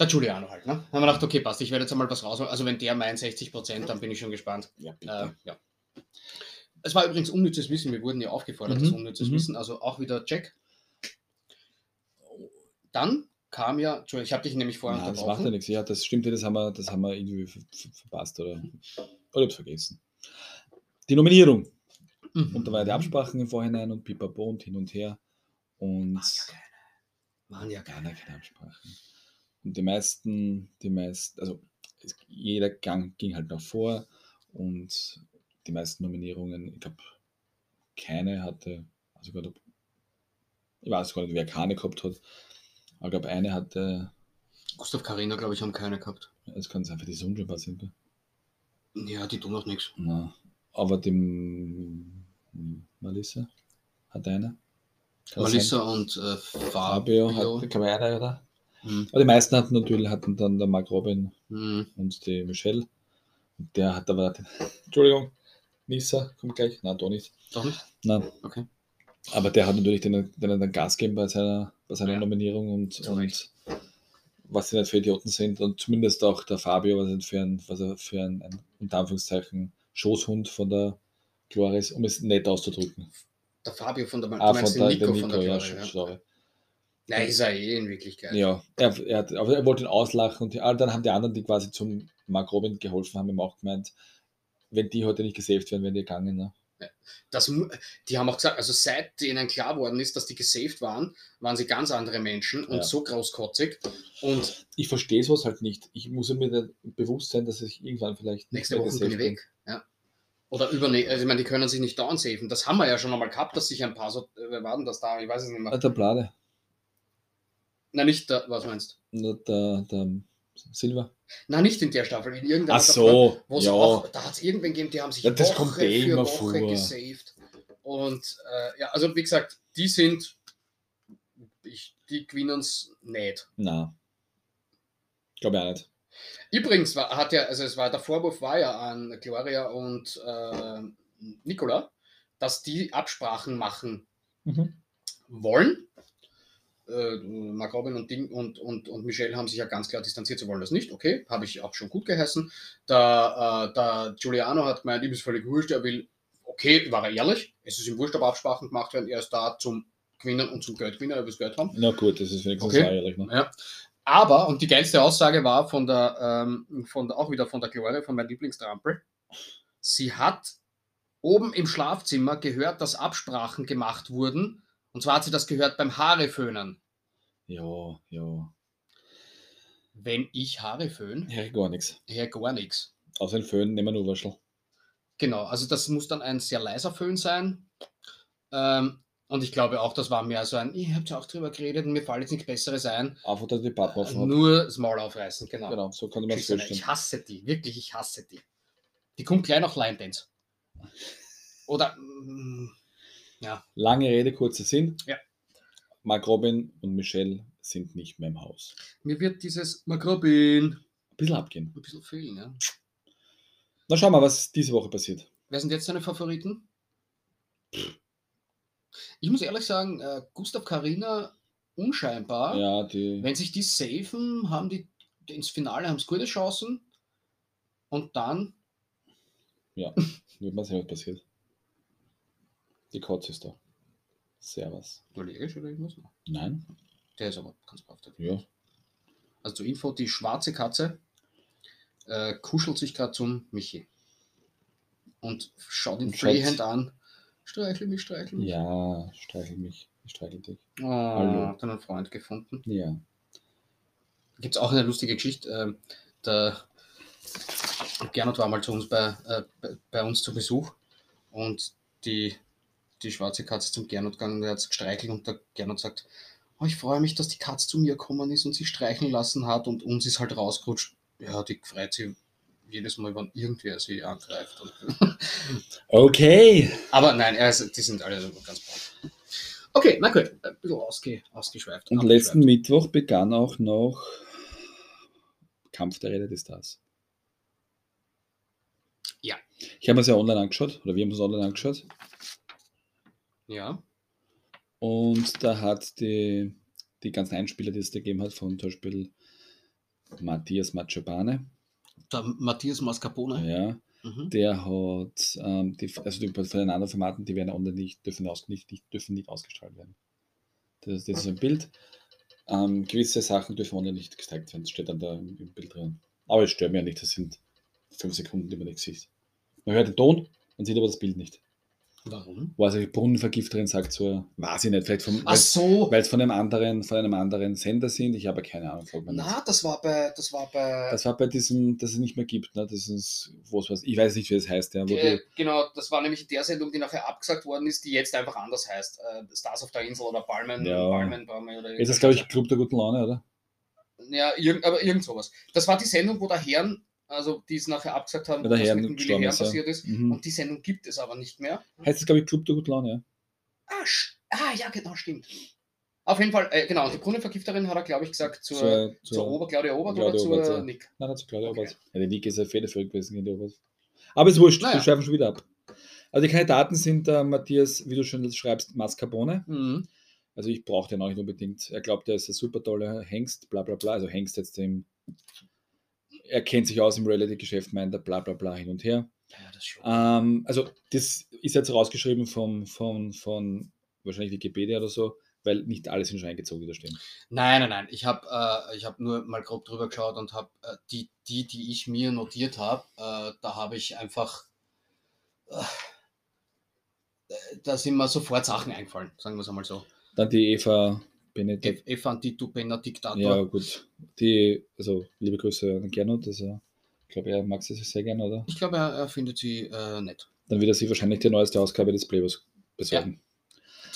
Der Giuliano halt, ne? Haben wir gedacht, okay, passt, ich werde jetzt einmal was raus. Also, wenn der meint 60 Prozent, dann bin ich schon gespannt. Ja, Äh, ja. Es war übrigens unnützes Wissen, wir wurden ja aufgefordert, Mhm, das unnützes mhm. Wissen, also auch wieder Check. Dann kam ja, Entschuldigung, ich habe dich nämlich vorher Nein, das macht ja nichts. Ja, das stimmt, ja, das haben wir, das haben wir irgendwie ver ver verpasst oder, oder hab's vergessen. Die Nominierung. Mhm. Und da war ja die Absprachen im Vorhinein und pipapo und hin und her. Und Waren ja keine. Waren ja gar keine. keine Absprachen. Und die meisten, die meisten, also es, jeder Gang ging halt noch vor und die meisten Nominierungen, ich glaube, keine hatte, also gerade, ich weiß gar nicht, wer keine gehabt hat, aber ich glaube, eine hatte, Gustav Karina, glaube ich, haben keine gehabt. es kann sein, für die passieren. gell? Ja, die tun noch nichts. Na, aber dem Melissa hat eine. Kann Melissa und äh, Fabio Fabio. hatte, glaube ich, eine, oder? Hm. Aber die meisten hatten natürlich hatten dann der Mark Robin Hm. und die Michelle. Und der hat aber den, Entschuldigung, Nisa, kommt gleich. Nein, doch nicht. Doch nicht? Nein. Okay. Aber der hat natürlich den, den, den Gas gegeben bei seiner, bei seiner Ja. Nominierung und, und was sie nicht für Idioten sind. Und zumindest auch der Fabio, was er für ein, was er für ein, ein unter Anführungszeichen, Schoßhund von der Gloris, um es nett auszudrücken. Der Fabio von der, du Ah, meinst von den der, Nico, der von der ja, Gloria, ja. sorry. Nein, ist er eh in Wirklichkeit. Ja, er, er, hat, aber er wollte ihn auslachen und die, ah, dann haben die anderen, die quasi zum Mark Robin geholfen haben, ihm auch gemeint, wenn die heute nicht gesaved werden, wären die gegangen. Ne? Das, die haben auch gesagt, also seit denen klar worden ist, dass die gesaved waren, waren sie ganz andere Menschen und Ja. so großkotzig. Und Ich verstehe sowas halt nicht. Ich muss mir bewusst sein, dass ich irgendwann vielleicht nächste Woche bin ich weg. Ja. Oder überne also ich meine, die können sich nicht down saven. Das haben wir ja schon einmal gehabt, dass sich ein paar so, äh, wer war denn das da? Ich weiß es nicht mehr. Der Blade, Nein, nicht der, was meinst der, der, der Silver. Nein, nicht in der Staffel, in irgendeiner Ach so, Wo's ja. auch, da hat es irgendwen gegeben, die haben sich Ja, das Woche kommt eh für immer Woche vor. gesaved. Und äh, ja, also wie gesagt, die sind, ich, die gewinnen es nicht. Na, glaube ich auch nicht. Übrigens war, hat ja, also es war, der Vorwurf war ja an Gloria und äh, Nicola, dass die Absprachen machen wollen. Äh, Mark Robin und, Ding und, und, und Michelle haben sich ja ganz klar distanziert, sie wollen das nicht. Okay, habe ich auch schon gut geheißen. Der, äh, der Giuliano hat gemeint, ihm ist völlig wurscht, er will, okay, war er ehrlich, es ist ihm wurscht, aber Absprachen gemacht werden, er ist da zum Gewinnen und zum Geld gewinnen, er will das Geld haben. Na gut, das ist wenigstens Okay. ehrlich. Ne? Ja. Aber, und die geilste Aussage war von der, ähm, von der, auch wieder von der Gloria, von meinem Lieblingstrampel, sie hat oben im Schlafzimmer gehört, dass Absprachen gemacht wurden. Und zwar hat sie das gehört beim Haareföhnen. Ja, ja. Wenn ich Haare föhn, Ja, gar nichts. her gar nichts. Außer den Föhn nehmen wir nur Waschel. Genau, also das muss dann ein sehr leiser Föhn sein. Ähm, und ich glaube auch, das war mehr so ein, ihr habt ja auch drüber geredet und mir fällt jetzt nichts Besseres ein. Einfach, dass die offen hat. Nur das Maul aufreißen, genau. Genau, so kann man es Schüchterne. Ich vorstellen. hasse die, wirklich, ich hasse die. Die kommt gleich nach Line Dance. Oder, mm, ja, Lange Rede, kurzer Sinn. Ja. Mark Robin und Michelle sind nicht mehr im Haus. mir wird dieses Makrobin Ein bisschen abgehen. ein bisschen fehlen. Ja. Na, schauen wir, was diese Woche passiert. Wer sind jetzt deine Favoriten? Ich muss ehrlich sagen, äh, Gustav Karina unscheinbar. Ja, die. Wenn sich die safen, haben die ins Finale haben es gute Chancen. Und dann, Ja, wird man sehen, was passiert. Die Kotze ist da. Servus. allergisch oder irgendwas? Nein? Der ist aber ganz brav. Ja. Also zur Info, die schwarze Katze äh, kuschelt sich gerade zum Michi. Und schaut ihn Und schaut- flehend an. Streichel mich, streichel mich. Ja, streichel mich. Ich streichel dich. Oh, Hallo. hat einen Freund gefunden. Ja. Gibt es auch eine lustige Geschichte. ähm, der Gernot war mal zu uns bei, äh, bei, bei uns zu Besuch und die, die schwarze Katze zum Gernot gegangen und er hat es gestreichelt und der Gernot sagt, oh, ich freue mich, dass die Katze zu mir gekommen ist und sie streicheln lassen hat und uns ist halt rausgerutscht. Ja, die freut sich jedes Mal, wenn irgendwer sie angreift. Und Okay. Aber nein, also, die sind alle so ganz brav. Okay, na gut, ein bisschen ausge, ausgeschweift. Und letzten Mittwoch begann auch noch Kampf der Rede des Stars. Ja. Ich habe es ja online angeschaut, oder wir haben es online angeschaut. Ja, Und da hat die, die ganzen Einspieler, die es da gegeben hat, von zum Beispiel Matthias Macciabane, der Matthias Mascarpone. ja, Mhm. der hat, ähm, die, also die von den anderen Formaten, die werden online nicht, dürfen, aus, nicht, nicht, dürfen nicht ausgestrahlt werden. Das, das ist ein Bild. Ähm, gewisse Sachen dürfen online nicht gezeigt werden, das steht dann da im, Bild drin. Aber es stört mich ja nicht, das sind fünf Sekunden, die man nicht sieht. Man hört den Ton, man sieht aber das Bild nicht. Warum? Also die Brunnenvergifterin sagt so, weiß ich nicht, vielleicht vom, Ach so. weil es von einem anderen, von einem anderen Sender sind. Ich habe keine Ahnung, fragt man. Na, das war bei, das war bei, Das war bei diesem, das es nicht mehr gibt, ne? Das ist, was, ich weiß nicht, wie es heißt, ja. Äh, die, genau, das war nämlich der Sendung, die nachher abgesagt worden ist, die jetzt einfach anders heißt. Äh, Stars auf der Insel oder Palmen, Ja. Palmenbäume oder jetzt ist, glaube ich, Club der guten Laune, oder? Ja, irgend, aber irgend sowas. Das war die Sendung, wo der Herrn, also die es nachher abgesagt haben, was mit dem Willi Herrn passiert ist. Mhm. Und die Sendung gibt es aber nicht mehr. Heißt es, glaube ich, Club der guten Laune, ja. Ah, ah ja, genau, stimmt. Auf jeden Fall, äh, genau, die Brunnenvergifterin hat er, glaube ich, gesagt, zur, zur, zur, Ober, Claudia Obert Claudia oder zur Obert, ja. Nick. Nein, nein, zu Claudia Okay. Obert. Ja, die Nick ist ja federführend gewesen gegen die Obert. Aber ist wurscht, Naja. wir schweifen schon wieder ab. Also die Kandidaten sind äh, Matthias, wie du schon schreibst, Mascarpone. Mhm. Also ich brauche den auch nicht unbedingt. Er glaubt, er ist ein super toller Hengst, bla bla bla. Also Hengst jetzt im. Er kennt sich aus im Reality-Geschäft, meint er, bla bla bla hin und her. Ja, das schon. Ähm, also das ist jetzt rausgeschrieben von, von, von wahrscheinlich Wikipedia oder so, weil nicht alle sind schon eingezogen, die da stehen. Nein, nein, nein. Ich habe äh, ich hab nur mal grob drüber geschaut und habe äh, die, die, die ich mir notiert habe, äh, da habe ich einfach. Äh, da sind mir sofort Sachen eingefallen, sagen wir es einmal so. Dann die Eva Benedikt. Efantitu Benedictator. Ja, gut. Die, also liebe Grüße an Gernot, also, ich glaube, er mag sie sehr gerne, oder? Ich glaube, er, er findet sie äh, nett. Dann wird er sich wahrscheinlich die neueste Ausgabe des Playboys besorgen.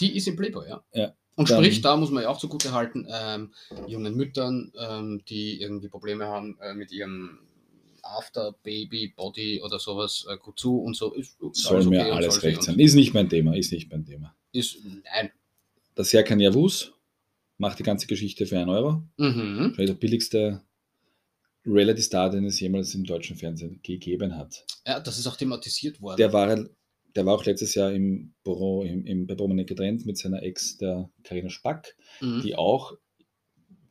Die ist im Playboy, ja. Ja. Und Dann- sprich, da muss man ja auch zugute halten, ähm, jungen Müttern, ähm, die irgendwie Probleme haben äh, mit ihrem After Baby Body oder sowas, äh, gut zu und so. Ist, ist Soll alles mir okay alles sie recht sein. Ist nicht mein Thema, ist nicht mein Thema. Ist, nein. Das Serkan Yavuz macht die ganze Geschichte für 1 Euro. Mhm. Der billigste Reality-Star, den es jemals im deutschen Fernsehen gegeben hat. Ja, das ist auch thematisiert worden. Der war, der war auch letztes Jahr im Büro, im, im, bei Prominent getrennt mit seiner Ex, der Karina Spack, mhm. die auch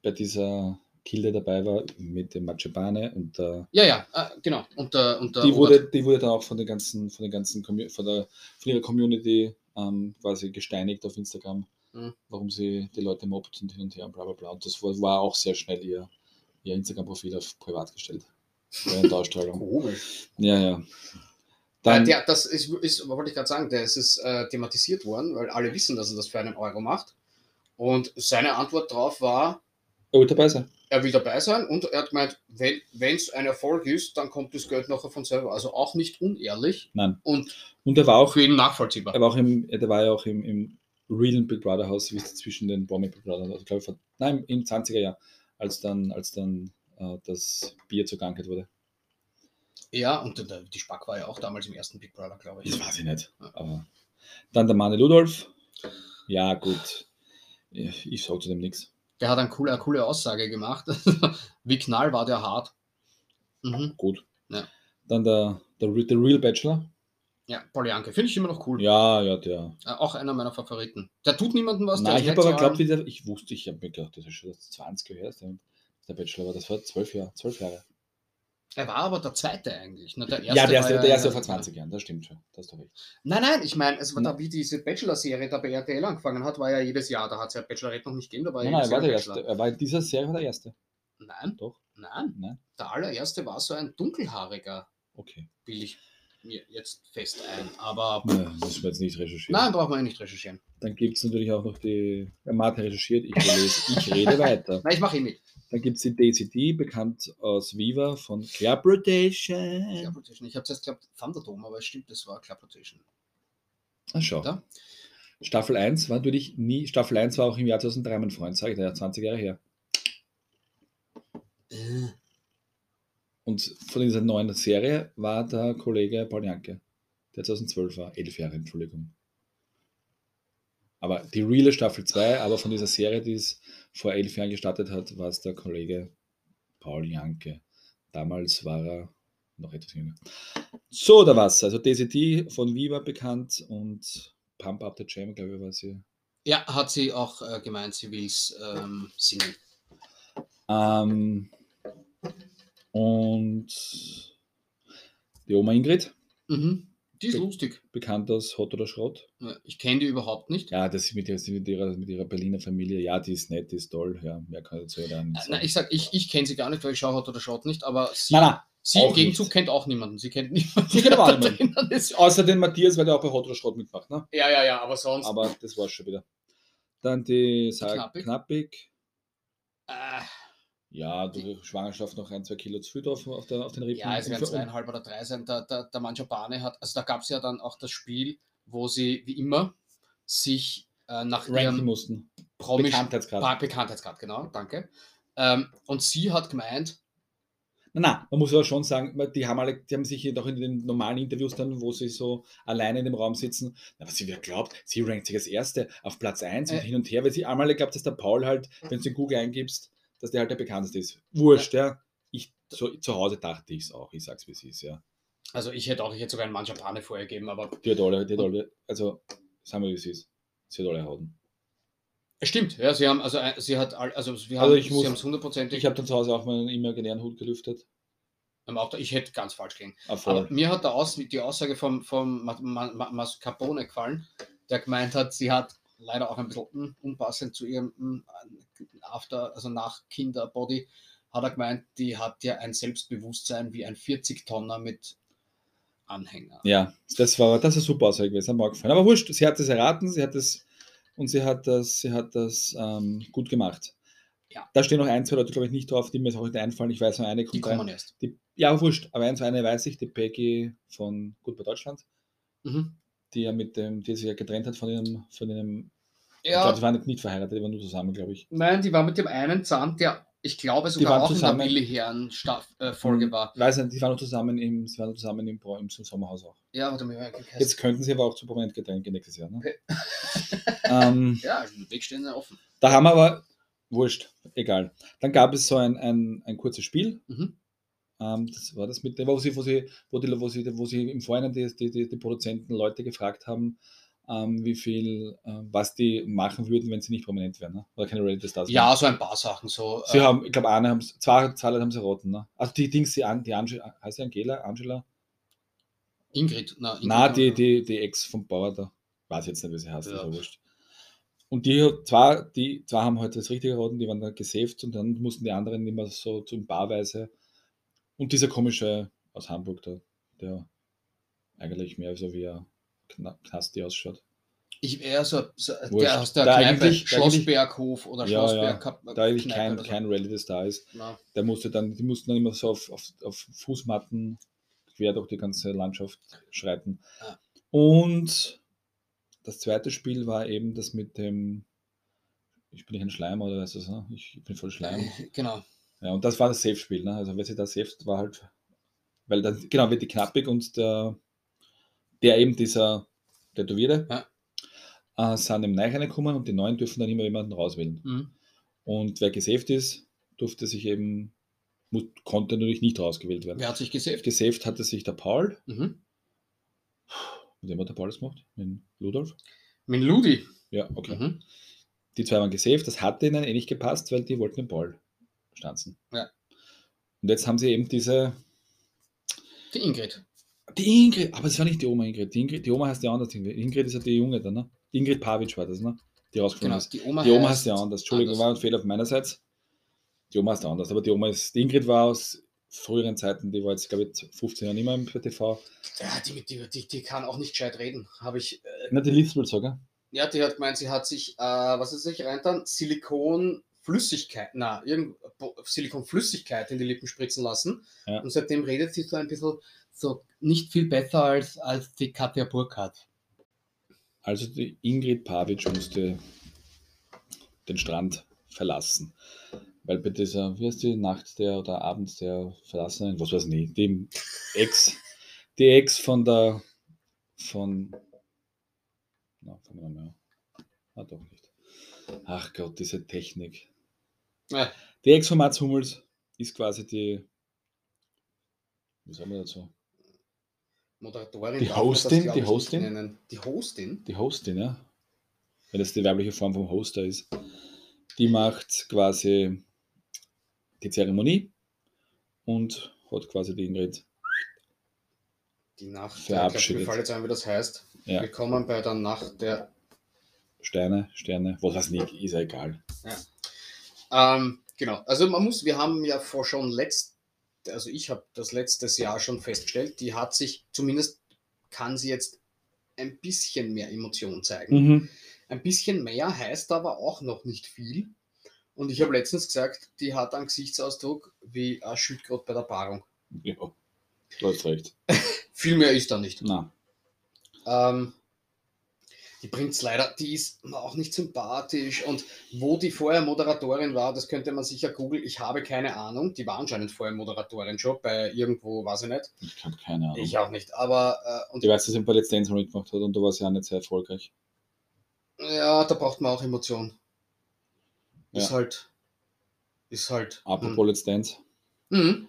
bei dieser Kilde dabei war, mit dem Macebane und der ja, ja, äh, genau. Und, der und der die Robert- wurde, die wurde dann auch von den ganzen, von den ganzen von, der, von ihrer Community ähm, quasi gesteinigt auf Instagram, Mhm. warum sie die Leute mobbt und hin und her und bla bla bla. Und das war, auch sehr schnell ihr, ihr Instagram-Profil auf privat gestellt. Während der Ausstrahlung. Komisch. Ja, ja. Dann, der, das ist, ist wollte ich gerade sagen, das ist äh, thematisiert worden, weil alle wissen, dass er das für einen Euro macht. Und seine Antwort darauf war, er wollte dabei sein. er will dabei sein und er hat gemeint, wenn es ein Erfolg ist, dann kommt das Geld nachher von selber. Also auch nicht unehrlich Nein. und Und er war auch, für ihn nachvollziehbar. er war auch im, der war ja auch im, im realen Big Brother Haus, wie es zwischen den Promi Big Brother, also glaube ich, vor, nein, im 20er Jahr, als dann, als dann äh, das Bier zur Krankheit wurde. Ja, und der, die Spack war ja auch damals im ersten Big Brother, glaube ich. Das weiß ich nicht. Aber dann der Mane Ludolf. Ja, gut. Ich, ich sage zu dem nichts. Der hat eine coole, eine coole Aussage gemacht. Wie knall war der hart. Mhm. Gut. Ja. Dann der, der, der Real Bachelor. Ja, Polyanke, finde ich immer noch cool. Ja, ja, der. Äh, auch einer meiner Favoriten. Der tut niemandem was. Nein, ich habe aber geglaubt, wie der, ich wusste, ich habe mir gedacht, das ist schon das 20 Jahre, her, der Bachelor war. Das war zwölf Jahre. Zwölf Jahre. Er war aber der zweite eigentlich. Ne? Der erste ja, der erste, war der erste ja- vor 20 Jahren, das stimmt schon. Das ist. Nein, nein, ich meine, es war Na. da, wie diese Bachelor-Serie da bei RTL angefangen hat, war ja jedes Jahr. Da hat es ja Bachelorette noch nicht gegeben, da war Nein, nein, er war der erste. Er war in dieser Serie war der erste. Nein, Doch. Nein, Nein? der allererste war so ein dunkelhaariger, Okay. mir jetzt fest ein. Aber Ja, müssen wir jetzt nicht recherchieren. nein, braucht man ja nicht recherchieren. Dann gibt es natürlich auch noch die. Ja, Martin recherchiert, ich, lese, ich rede weiter. Nein, ich mache eh mit. Dann gibt es die DCD, bekannt aus Viva von Club Rotation. Club Rotation. Ich habe zuerst geglaubt Thunderdome, aber es stimmt, das war Club Rotation. Ah, schau. Da? Staffel 1 war natürlich nie. Staffel 1 war auch im Jahr 2003, mein Freund, sage ich dir, ja, 20 Jahre her. Äh, Und von dieser neuen Serie war der Kollege Paul Janke, der 2012 war. Elf Jahre, Entschuldigung. Aber die reale Staffel 2, aber von dieser Serie, die es vor elf Jahren gestartet hat, war es der Kollege Paul Janke. Damals war er noch etwas jünger. So, da war's. Also DCT von Viva bekannt und Pump Up the Jam, glaube ich, war sie. Ja, hat sie auch äh, gemeint, sie will es ähm, singen. Ähm, und die Oma Ingrid, Mhm. Die ist Be- lustig. bekannt als Hot oder Schrott. Ich kenne die überhaupt nicht. Ja, das ist mit ihrer, mit ihrer, mit ihrer Berliner Familie. Ja, die ist nett, die ist toll. Ja, mehr kann ich dazu ja nicht sagen. Nein, ich sag, ich, ich kenne sie gar nicht, weil ich schaue Hot oder Schaut nicht, aber sie, nein, nein, sie im Gegenzug nicht. kennt auch niemanden. Sie kennt niemanden. Sie kennt auch niemanden. ist. Außer den Matthias, weil der auch bei Hot oder Schrott mitmacht. Ne? Ja, ja, ja, aber sonst. Aber das war's schon wieder. Dann die Sarah Knappig. Knappig. äh, Ja, durch Schwangerschaft noch ein, zwei Kilo zu viel drauf auf, der, auf den Rippen. ja, es werden Und- zweieinhalb oder drei sein. Der, der, der Mangiapane hat, also da gab es ja dann auch das Spiel, wo sie wie immer sich äh, nach ranken ihrem mussten. Promi Bekanntheitsgrad. Bekanntheitsgrad, genau, danke. Ähm, und sie hat gemeint, Nein, nein, man muss aber schon sagen, die haben alle, die haben sich hier doch in den normalen Interviews dann, wo sie so alleine in dem Raum sitzen, na, was sie wer glaubt, sie rankt sich als Erste auf Platz 1 und Äh. hin und her, weil sie einmal glaubt, dass der Paul halt, wenn du in Google eingibst, dass der halt der bekannteste ist. Wurscht, ja. Ich, so, zu Hause dachte ich es auch, ich sag's wie es ist, ja. also ich hätte auch, ich hätte sogar einen Mangiapane vorgegeben, aber Die hat alle, die hat alle, also, sagen wir wie es ist. Sie hat alle Hauten. es stimmt, ja, sie haben, also äh, sie hat, also wir haben, Also ich sie muss- haben es hundertprozentig, Ich habe dann zu Hause auch meinen imaginären Hut gelüftet. ähm, ich hätte ganz falsch gelegen. Ah. Aber mir hat Aus, die Aussage vom, vom Ma- Ma- Ma- Mascarpone gefallen, der gemeint hat, sie hat leider auch ein bisschen un- unpassend zu ihrem mm, After, also nach Kinderbody, hat er gemeint, die hat ja ein Selbstbewusstsein wie ein 40-Tonner mit Anhänger. Ja, das war das ist super Aussage gewesen, hat mir auch gefallen. Aber wurscht, sie hat das erraten, sie hat das und sie hat das, sie hat das ähm, gut gemacht. Ja. Da stehen noch ein, zwei Leute, glaube ich, nicht drauf, die mir jetzt auch nicht einfallen. Ich weiß nur eine Die kommt kommen rein. erst. Die, ja, wurscht, aber eins, eine weiß ich, die Peggy von Gut bei Deutschland, Mhm. die ja mit dem, die sich ja getrennt hat von ihrem, von ihrem, ich Ja, glaube, die waren nicht, verheiratet, die waren nur zusammen, glaube ich. nein, die war mit dem einen Zahn, der, ich glaube, sogar waren auch zusammen. in der Willi Herren äh, Folge war. Weiß nicht, die waren zusammen im, sie waren zusammen im, Bra- im Sommerhaus auch. Ja, warte mal, Jetzt könnten sie aber auch zu prominent getrennt gehen nächstes Jahr. Ne? Okay. ähm, Ja, der Weg stehen ja offen. Da haben wir aber, wurscht, egal. Dann gab es so ein, ein, ein kurzes Spiel. Mhm. Ähm, das war das mit dem, wo sie, wo sie, wo die, wo sie, wo sie im Vorhinein die, die, die, die Produzenten Leute gefragt haben, ähm, wie viel, äh, was die machen würden, wenn sie nicht prominent wären. Ne? Oder keine Reality Stars. Ja, wären. so ein paar Sachen. So, Sie äh, haben, ich glaube, eine haben zwei, Leute haben sie roten. Ne? Also die Dings, die, An- die Angela, heißt die Angela? Angela? Ingrid. Na, Ingrid Na, die, die, die Ex vom Bauer da. Weiß jetzt nicht, wie sie heißt, Ja. ist wurscht. Und die zwei, die zwei haben heute das Richtige geraten, die waren dann gesaved und dann mussten die anderen immer so zum Barweise. Und dieser komische aus Hamburg da, der eigentlich mehr so wie ein Kna- Knasti ausschaut. Ich eher so, so Wurscht. der aus der Da Kneipe, da Schlossberghof oder Ja, Schlossberg. Da eigentlich kein, oder kein Reality Star ist. Na, Der musste dann, die mussten dann immer so auf, auf, auf Fußmatten quer durch die ganze Landschaft schreiten. Ah. Und das zweite Spiel war eben das mit dem, ich bin nicht ein Schleimer oder weißt du so, ich bin voll Schleim. Genau. Ja, und das war das Safe-Spiel. Ne? Also, wer sich da saved, war halt, weil dann, genau, wird die Knappig und der, der eben dieser Tätowierte, Ja. äh, sind im Neu reingekommen und die Neuen dürfen dann immer jemanden rauswählen. Mhm. Und wer gesaved ist, durfte sich eben, konnte natürlich nicht rausgewählt werden. Wer hat sich gesaved? Gesaved hatte sich der Paul, Mhm. mit wem hat der Paul das gemacht? Mit Ludolf? Mit Ludi. Ja, okay. Mhm. Die zwei waren gesaved, das hatte ihnen eh nicht gepasst, weil die wollten den Paul stanzen. Ja. Und jetzt haben sie eben diese, Die Ingrid. Die Ingrid, aber es war nicht die Oma Ingrid, die, Ingrid, die Oma heißt ja anders. Ingrid Ingrid ist ja die Junge da, ne? Die Ingrid Pavic war das, ne? Die rausgekommen Genau. ist. Die Oma, Die Oma heißt ja anders. Entschuldigung, anders. war ein Fehler auf meinerseits. Die Oma ist anders, aber die Oma ist, die Ingrid war aus früheren Zeiten, die war jetzt, glaube ich, 15 Jahre nicht mehr im TV. Ja, die, die, die, die kann auch nicht gescheit reden. Habe ich. Äh, Na, die lispelt sogar. ja, die hat gemeint, sie hat sich, äh, was ist sich reintan? Silikonflüssigkeit, na, irgend Bo- Silikonflüssigkeit in die Lippen spritzen lassen. Ja. Und seitdem redet sie so ein bisschen so nicht viel besser als, als die Katja Burkhardt. Also die Ingrid Pavic musste den Strand verlassen. Weil bei dieser, wie heißt die, Nacht der oder Abend der Verlassenen, was weiß ich nicht, dem Ex, die Ex von der, von, na, fangen wir mal an. Ah, doch nicht. Ach Gott, diese Technik. Ja. Die Ex von Mats Hummels ist quasi die, wie sagen wir dazu? Moderatorin. Die das, Hostin, glaub die Hostin? Die Hostin? die Hostin, ja. Wenn das die weibliche Form vom Hoster ist, die macht quasi die Zeremonie und hat quasi die Ingrid. Die Nacht. Verabschiedet. Ich fällt jetzt ein, wie das heißt. Ja. Willkommen bei der Nacht der. Sterne, Sterne, was weiß nicht, ist ja egal. Ähm, genau. Also man muss, wir haben ja vor schon letzt, also ich habe das letztes Jahr schon festgestellt, die hat sich zumindest kann sie jetzt ein bisschen mehr Emotion zeigen. Mhm. Ein bisschen mehr heißt aber auch noch nicht viel. Und ich habe letztens gesagt, die hat einen Gesichtsausdruck wie ein Schildkröte bei der Paarung. Ja, du hast recht. Viel mehr ist da nicht. Na, Ähm, die bringt es leider, die ist auch nicht sympathisch. Und wo die vorher Moderatorin war, das könnte man sicher googeln. Ich habe keine Ahnung. Die war anscheinend vorher Moderatorin schon bei irgendwo, weiß ich nicht. ich habe keine Ahnung. Ich auch nicht. Aber äh, und Ich weiß, dass sie bei Let's Dance mal mitgemacht hat und da war sie auch nicht sehr erfolgreich. ja, da braucht man auch Emotion. Ist Ja. halt. Ist halt. Apropos Let's Dance, Mhm.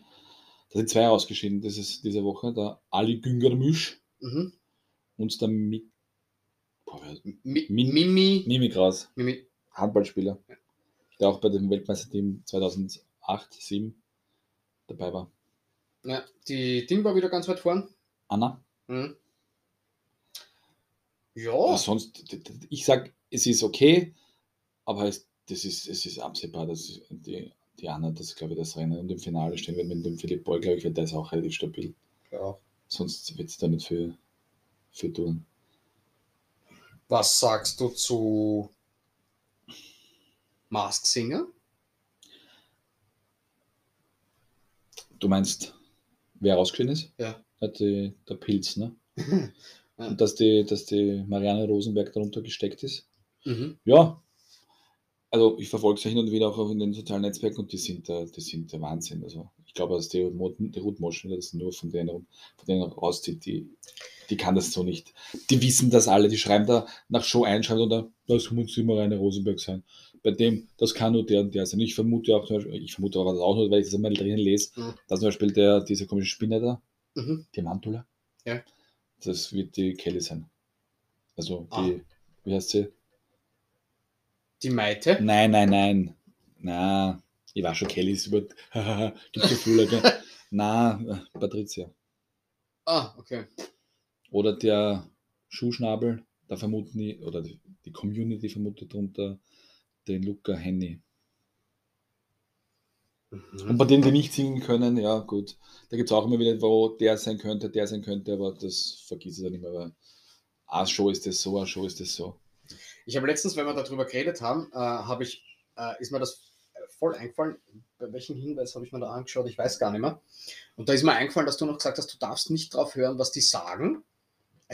Da sind zwei ausgeschieden dieses, diese Woche, der Ali Güngermüsch Mhm. und der Mi Boah, wer- Mi Mimi. Mimi Kraus. Mimi. Handballspieler, der auch bei dem Weltmeisterteam 2008, 2007 dabei war. Ja, die Ding war wieder ganz weit vorn. Anna? Mhm. Ja. Ja, sonst, ich sag, es ist okay, aber es, das ist, es ist absehbar, dass die, die Anna das, glaube ich, das Rennen und im Finale stehen wird mit dem Philipp Boy, glaube ich, wird der ist auch relativ stabil. ja. Sonst wird es da nicht viel, viel tun. Was sagst du zu Mask Singer? Du meinst, wer rausgeschieden ist? Ja. Hat die, der Pilz, ne? Ja. Und dass die, dass die Marianne Rosenberg darunter gesteckt ist. Mhm. Ja, also ich verfolge sie hin und wieder auch in den sozialen Netzwerken und die sind der, die sind der Wahnsinn. Also ich glaube, dass die, die Ruth Moschen das nur von denen, von denen rauszieht, die, die kann das so nicht. Die wissen das alle, die schreiben da nach Show einschreiben und da, das muss immer eine Rosenberg sein. Bei dem, das kann nur der und der sein. Ich vermute auch, zum Beispiel, ich vermute aber das auch nur, weil ich das einmal drinnen lese, Mhm. dass zum Beispiel der, dieser komische Spinner da, Mhm. die Mantula, Ja. das wird die Kelly sein. Also Ah. die, wie heißt sie? Die Maite. Nein, nein, nein. Na, ich war schon Kelly, ist über. Gibt so viele. Na, äh, Patricia. Ah, okay. Oder der Schuhschnabel, da vermuten die, oder die, Community vermutet darunter den Luca Henny. Und Mhm. bei denen, die nicht singen können, ja gut, da gibt es auch immer wieder, wo der sein könnte, der sein könnte, aber das vergisst es dann immer, weil eine Show ist das so, eine Show ist das so. Ich habe letztens, wenn wir darüber geredet haben, äh, habe ich, äh, ist mir das voll eingefallen. Bei welchem Hinweis habe ich mir da angeschaut? Ich weiß gar nicht mehr. Und da ist mir eingefallen, dass du noch gesagt hast, du darfst nicht drauf hören, was die sagen.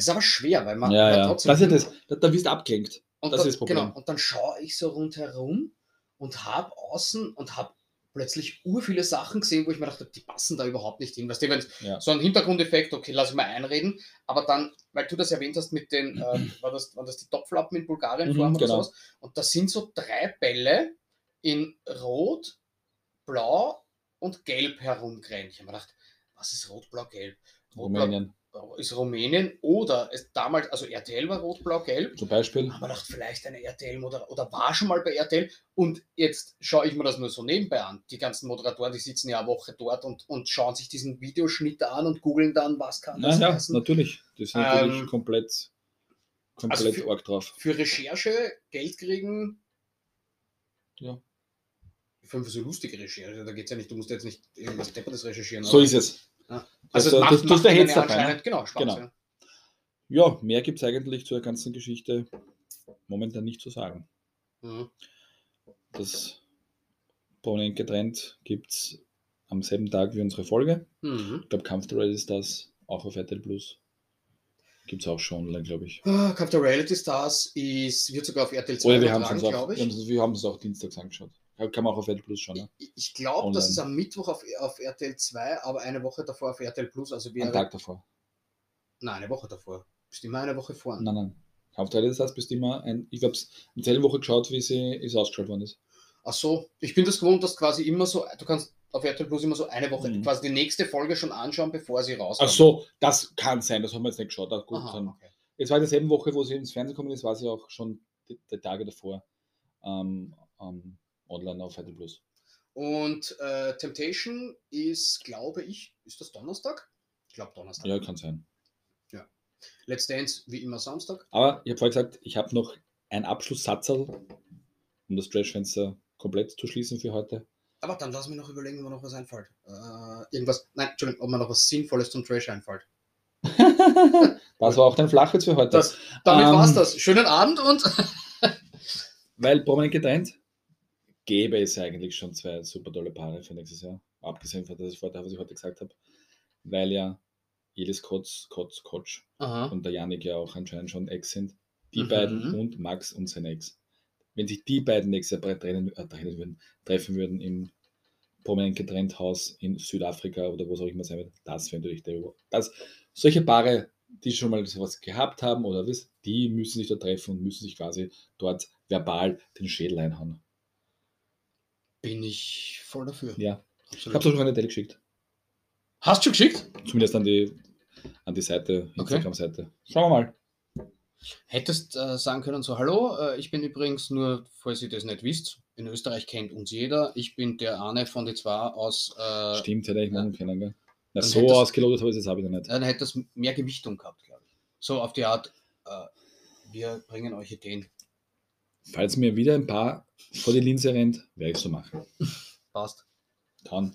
Es ist aber schwer, weil man ja, ja. trotzdem Das ist das, da, da wirst du abgelenkt. Und Das dann, ist das Problem. Genau, und dann schaue ich so rundherum und habe außen und habe plötzlich ur viele Sachen gesehen, wo ich mir dachte, die passen da überhaupt nicht hin. Weißt du, wenn Ja. so ein Hintergrundeffekt, okay, lass ich mal einreden, aber dann, weil du das erwähnt hast mit den, ähm, war, das, waren das die Topflappen in Bulgarien Mhm, vorhin oder genau. sowas? Und da sind so drei Bälle in Rot, Blau und Gelb herumgerannt. Ich habe mir gedacht, was ist Rot, Blau, Gelb? Rot, Blau, Rumänien ist Rumänien oder es damals, also RTL war Rot, Blau, Gelb. zum Beispiel. Aber gedacht, vielleicht eine RTL oder, oder war schon mal bei RTL. Und jetzt schaue ich mir das nur so nebenbei an. Die ganzen Moderatoren, die sitzen ja eine Woche dort und, und schauen sich diesen Videoschnitt an und googeln dann, was kann das Naja, heißen. natürlich. Das sind natürlich Ähm, komplett, komplett also für- arg drauf. Für Recherche Geld kriegen. Ja. fünf so lustige Recherche. Da geht es ja nicht, du musst jetzt nicht irgendwas Deppertes recherchieren. So ist es. Ja. Also, Also, macht, das, das macht ja dabei. Ne? genau, Spaß, Genau. ja. Ja, mehr gibt es eigentlich zur ganzen Geschichte momentan nicht zu sagen. Mhm. Das prominent getrennt gibt es am selben Tag wie unsere Folge. Mhm. Ich glaube, Kampf der Reality Stars auch auf RTL Plus. Gibt es auch schon online, glaube ich. Ah, Kampf der Reality Stars ist, wird sogar auf RTL 2 Oder wir haben es auch- wir haben es auch dienstags angeschaut. Kann man auch auf RTL Plus schauen. Ne? Ich, ich glaube, das ist am Mittwoch auf, auf RTL 2, aber eine Woche davor auf RTL Plus. Also Am wäre. Tag davor. Nein, eine Woche davor. Bist immer eine Woche vor. Nein, nein. Der Reality Stars bist immer ein. Ich habe es in derselben Woche geschaut, wie sie ist ausgestrahlt worden ist. Ach so, ich bin das gewohnt, dass quasi immer so, du kannst auf RTL Plus immer so eine Woche Mhm. quasi die nächste Folge schon anschauen, bevor sie rauskommt. Ach so, das kann sein, das haben wir jetzt nicht geschaut. Ah, gut, Aha, dann. okay. Es war in derselben Woche, wo sie ins Fernsehen gekommen ist, war sie auch schon die, die Tage davor ähm, ähm, online auf RTL Plus. Und äh, Temptation ist, glaube ich, ist das Donnerstag? Ich glaube Donnerstag. Ja, kann sein. Let's Dance wie immer Samstag. Aber ich habe vorher gesagt, ich habe noch einen Abschlusssatzel, um das Trashfenster komplett zu schließen für heute. Aber dann lass mich noch überlegen, ob mir noch was einfällt. Äh, irgendwas, nein, Entschuldigung, ob mir noch was Sinnvolles zum Trash einfällt. Das war auch dein Flachwitz für heute. Das, damit Ähm, war's das. Schönen Abend und Weil prominent getrennt gäbe es eigentlich schon zwei super tolle Paare für nächstes Jahr. Abgesehen von das, was ich heute gesagt habe. Weil ja Elis Kotz, Kotz, Kotsch Aha. und der Janik ja auch anscheinend schon Ex sind. Die Mhm. beiden und Max und sein Ex. Wenn sich die beiden nächstes Jahr trennen, äh, trennen würden, treffen würden im prominent getrennt Haus in Südafrika oder wo es auch immer sein wird, das wäre natürlich der Über- das Solche Paare, die schon mal sowas gehabt haben oder was, die müssen sich da treffen und müssen sich quasi dort verbal den Schädel einhauen. Bin ich voll dafür. Ja, ich Absolut. habe es auch schon eine Tele geschickt. Hast du geschickt? Zumindest an die, an die Seite, Okay. Instagram-Seite. Schauen wir mal. Hättest äh, sagen können, so, hallo, äh, ich bin übrigens nur, falls ihr das nicht wisst, in Österreich kennt uns jeder. Ich bin der Arne von die zwei aus, äh, Stimmt, hätte ich morgen können, gell? Na, so ausgelotet habe ich das habe ich noch nicht. dann hätte das mehr Gewichtung gehabt, glaube ich. So auf die Art, äh, wir bringen euch Ideen. Falls mir wieder ein paar vor die Linse rennt, werde ich so machen. Passt. Dann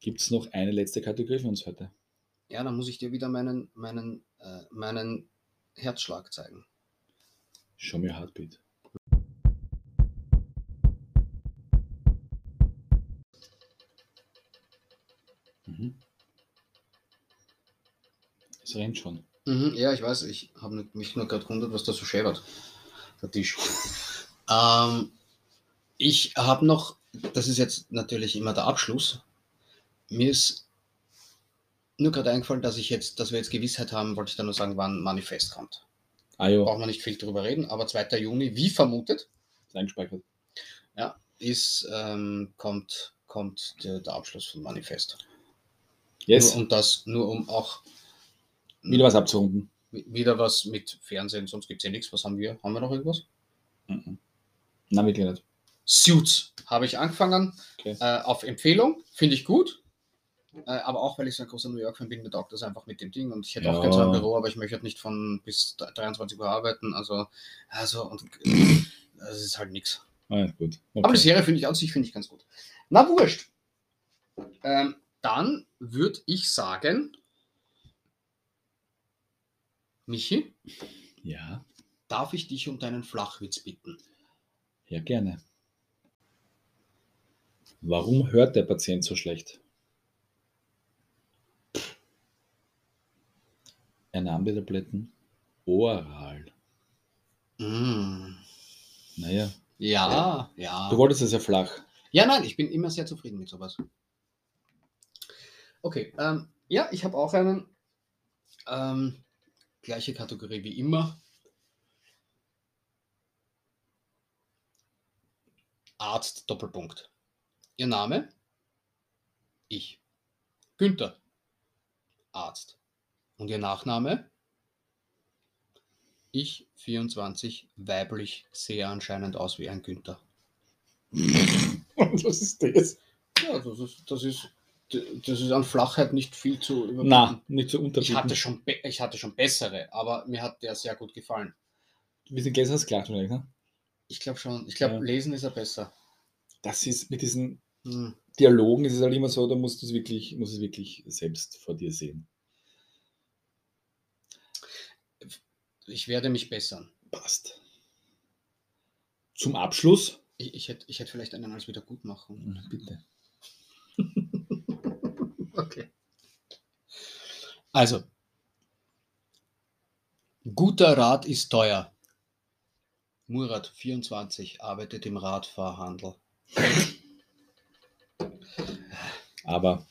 gibt es noch eine letzte Kategorie für uns heute. Ja, dann muss ich dir wieder meinen, meinen, äh, meinen Herzschlag zeigen. Show me heartbeat. Mhm. Es rennt schon. Mhm, ja, ich weiß, ich habe mich nur gerade gewundert, was da so schäbert. Der Tisch. ähm, ich habe noch, das ist jetzt natürlich immer der Abschluss. Mir ist nur gerade eingefallen, dass ich jetzt, dass wir jetzt Gewissheit haben, wollte ich dann nur sagen, wann Manifest kommt. Ah jo, Brauchen wir nicht viel drüber reden, aber 2. Juni, wie vermutet, ist eingespeichert. ist, ähm, kommt, kommt der, der Abschluss von Manifest. Yes, Nur um das, nur um auch wieder was abzurunden. Wieder was mit Fernsehen, sonst gibt es ja nichts. Was haben wir? Haben wir noch irgendwas? Mhm. Na, wirklich nicht. Suits habe ich angefangen Okay. äh, auf Empfehlung, finde ich gut. Äh, aber auch weil ich so ein großer New York-Fan bin, taugt das einfach mit dem Ding. Und ich hätte auch Ja. gerne so ein Büro, aber ich möchte nicht von bis 23 Uhr arbeiten. Also, also und das ist halt nichts. Ah, gut. Aber die Okay. Serie finde ich an sich finde ich ganz gut. Na wurscht. Ähm, dann würde ich sagen, Michi, Ja, darf ich dich um deinen Flachwitz bitten? ja, gerne. Warum hört der Patient so schlecht? Er nahm die Tabletten oral. Mm. Naja, Ja, ja. du wolltest es ja flach. Ja, nein, ich bin immer sehr zufrieden mit sowas. Okay, ähm, ja, ich habe auch einen. Ähm, gleiche Kategorie wie immer. Arzt Doppelpunkt. Ihr Name? Ich. Günther. Arzt. Und Ihr Nachname? Ich, 24, weiblich, sehe anscheinend aus wie ein Günther. Was ist das? Ja, das ist, das ist, das ist an Flachheit nicht viel zu überbieten. Na, nicht so ich unterbieten. hatte, schon ich hatte schon bessere, aber mir hat der sehr gut gefallen. Wir sind gestern das gelacht, oder? Ne? Ich glaube schon. Ich glaube, Ja. lesen ist er besser. das ist mit diesen Hm. Dialogen ist es halt immer so, da musst du es wirklich, musst es wirklich selbst vor dir sehen. Ich werde mich bessern. Passt. Zum Abschluss. Ich, ich, hätte, ich hätte vielleicht einen als Wiedergutmachung. Bitte. Okay. Also, guter Rat ist teuer. Murat 24 arbeitet im Radfahrhandel. Aber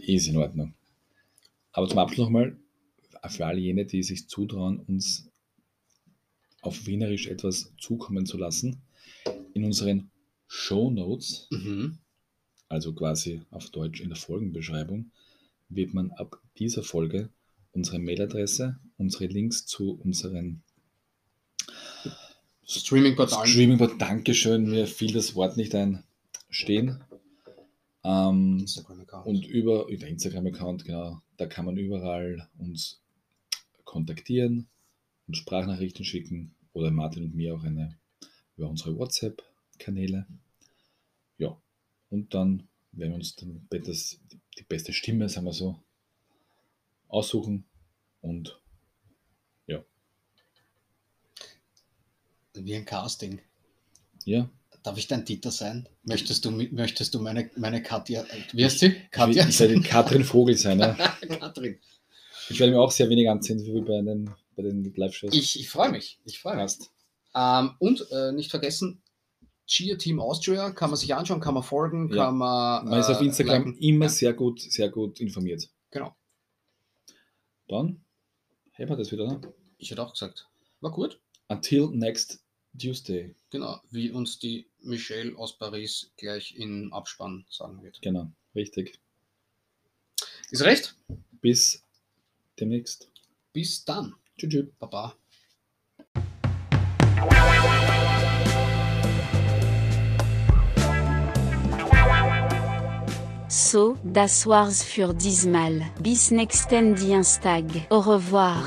ist in Ordnung. Aber zum Abschluss nochmal, für alle jene, die sich zutrauen, uns auf Wienerisch etwas zukommen zu lassen, in unseren Show Notes, Mhm. Also quasi auf Deutsch in der Folgenbeschreibung, wird man ab dieser Folge unsere Mailadresse, unsere Links zu unseren Streaming-Portalen. Streaming, Dankeschön, mir fiel das Wort nicht ein, stehen. Ähm. Und über, über Instagram-Account, genau, da kann man überall uns kontaktieren und Sprachnachrichten schicken oder Martin und mir auch eine über unsere WhatsApp-Kanäle. Ja, und dann werden wir uns dann das, die beste Stimme, sagen wir so, aussuchen und Wie ein Casting. ja, Darf ich dein Dieter sein? Möchtest du, möchtest du meine, meine Katja, wie heißt sie? Katja? ich werde Katrin Vogel sein. Ja. Katrin. Ich werde mir auch sehr wenig anziehen, wie bei den, bei den Live-Shows. Ich, ich freue mich. Ich freue mich. Ähm, und äh, nicht vergessen, Cheer Team Austria kann man sich anschauen, kann man folgen, Ja. kann man. Man ist auf äh, Instagram liken. immer sehr gut, sehr gut informiert. Genau. Dann haben wir das wieder. Ne? Ich hätte auch gesagt. War gut. Until next Tuesday. Genau, wie uns die Michelle aus Paris gleich im Abspann sagen wird. Genau, richtig. Ist recht? Bis demnächst. Bis dann. Tschüss. tschüss. Baba. So, das war's für diesmal. Bis nächsten Dienstag. Au revoir.